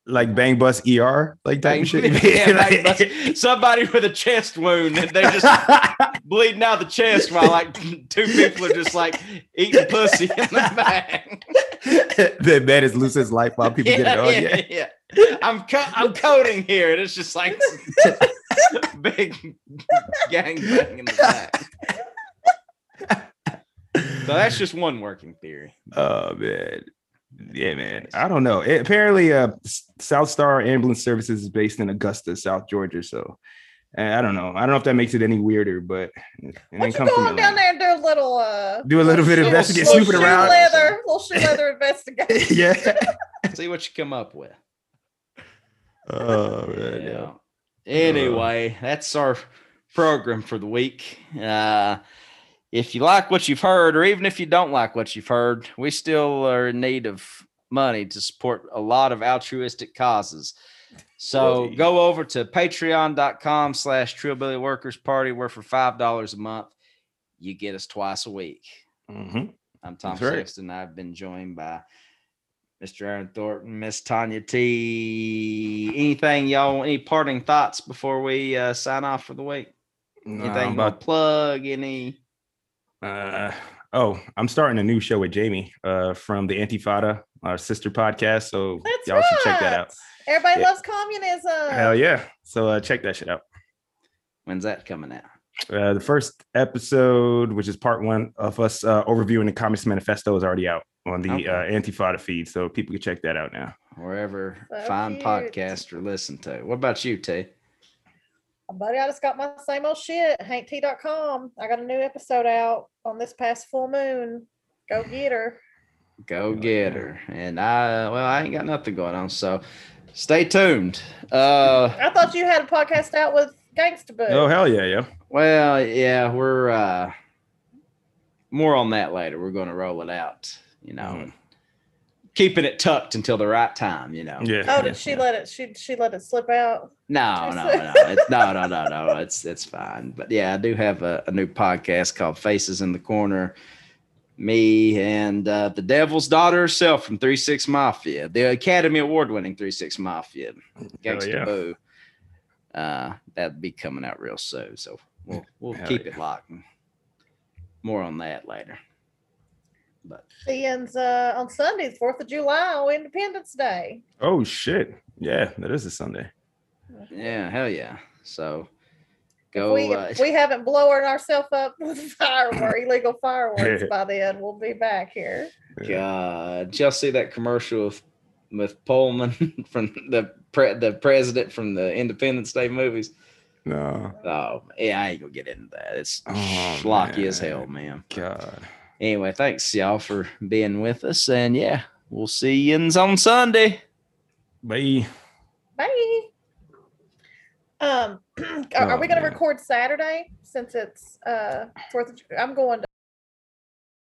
Like Bang Bus ER, like that bang, shit. yeah, bus- somebody with a chest wound, and they're just bleeding out the chest while like two people are just like eating pussy in the back. the man is losing his life while people get it on. Yeah. yeah. I'm co- I'm coding here, and it's just like big gang bang in the back. So that's just one working theory. Oh man. Yeah, man. I don't know. It, apparently, uh, South Star Ambulance Services is based in Augusta, South Georgia. So I don't know. I don't know if that makes it any weirder, but it Why ain't come you go from on down there and do a little uh Do a little bit of shoe- investigate, little snooping around. leather, little shoe leather investigation. yeah. See what you come up with. Oh man. Yeah. Yeah. Anyway, that's our program for the week. Uh, if you like what you've heard, or even if you don't like what you've heard, we still are in need of money to support a lot of altruistic causes. So go over to patreon.com slash Trillbilly Workers Party, where for $5 a month, you get us twice a week. hmm I'm Tom That's right. I've been joined by Mr. Aaron Thornton, Miss Tanya T. Anything y'all? Any parting thoughts before we uh, sign off for the week? Anything about about plug? Any? Uh, oh, I'm starting a new show with Jamie uh, from the Antifada, our sister podcast. So That's y'all should check that out. Everybody Yeah. loves communism. Hell yeah. So uh, check that shit out. When's that coming out? Uh, the first episode, which is part one of us uh, overviewing the Communist Manifesto, is already out on the Okay. uh, Antifada feed. So people can check that out now. Wherever So fine cute. podcast or listen to. What about you, T? Buddy, I just got my same old shit. HankT.com. I got a new episode out on this past full moon. Go get her. Go get her. And I, well, I ain't got nothing going on. So stay tuned. Uh, I thought you had a podcast out with Gangsta Boo. Oh hell yeah, yeah. Well, yeah, we're uh more on that later. We're going to roll it out, you know, Mhm. And keeping it tucked until the right time, you know. Yeah. Oh, did she yeah. let it? She she let it slip out. No, no, no, it's no, no, no, no. It's it's fine. But yeah, I do have a, a new podcast called Faces in the Corner. Me and uh, the Devil's Daughter herself from Three Six Mafia, the Academy Award winning Three Six Mafia, Gangsta yeah. Boo. Uh, that'll be coming out real soon. So we'll we'll Hell keep yeah. it locked. More on that later. But Ian's uh, on Sundays, Fourth of July, Independence Day. Oh shit. Yeah, that is a Sunday. yeah, hell yeah. So If go. we, uh, if we haven't blown ourselves up with fireworks, illegal fireworks by then, we'll be back here. God, did y'all see that commercial with, with Pullman from the pre, the president from the Independence Day movies? No. Oh, yeah, I ain't gonna get into that. It's Oh, schlocky as hell, man. God. Anyway, thanks y'all for being with us, and yeah, we'll see yous on Sunday. Bye. Bye. Um, are, are Oh, we going to record Saturday since it's uh Fourth? of Ju- I'm going to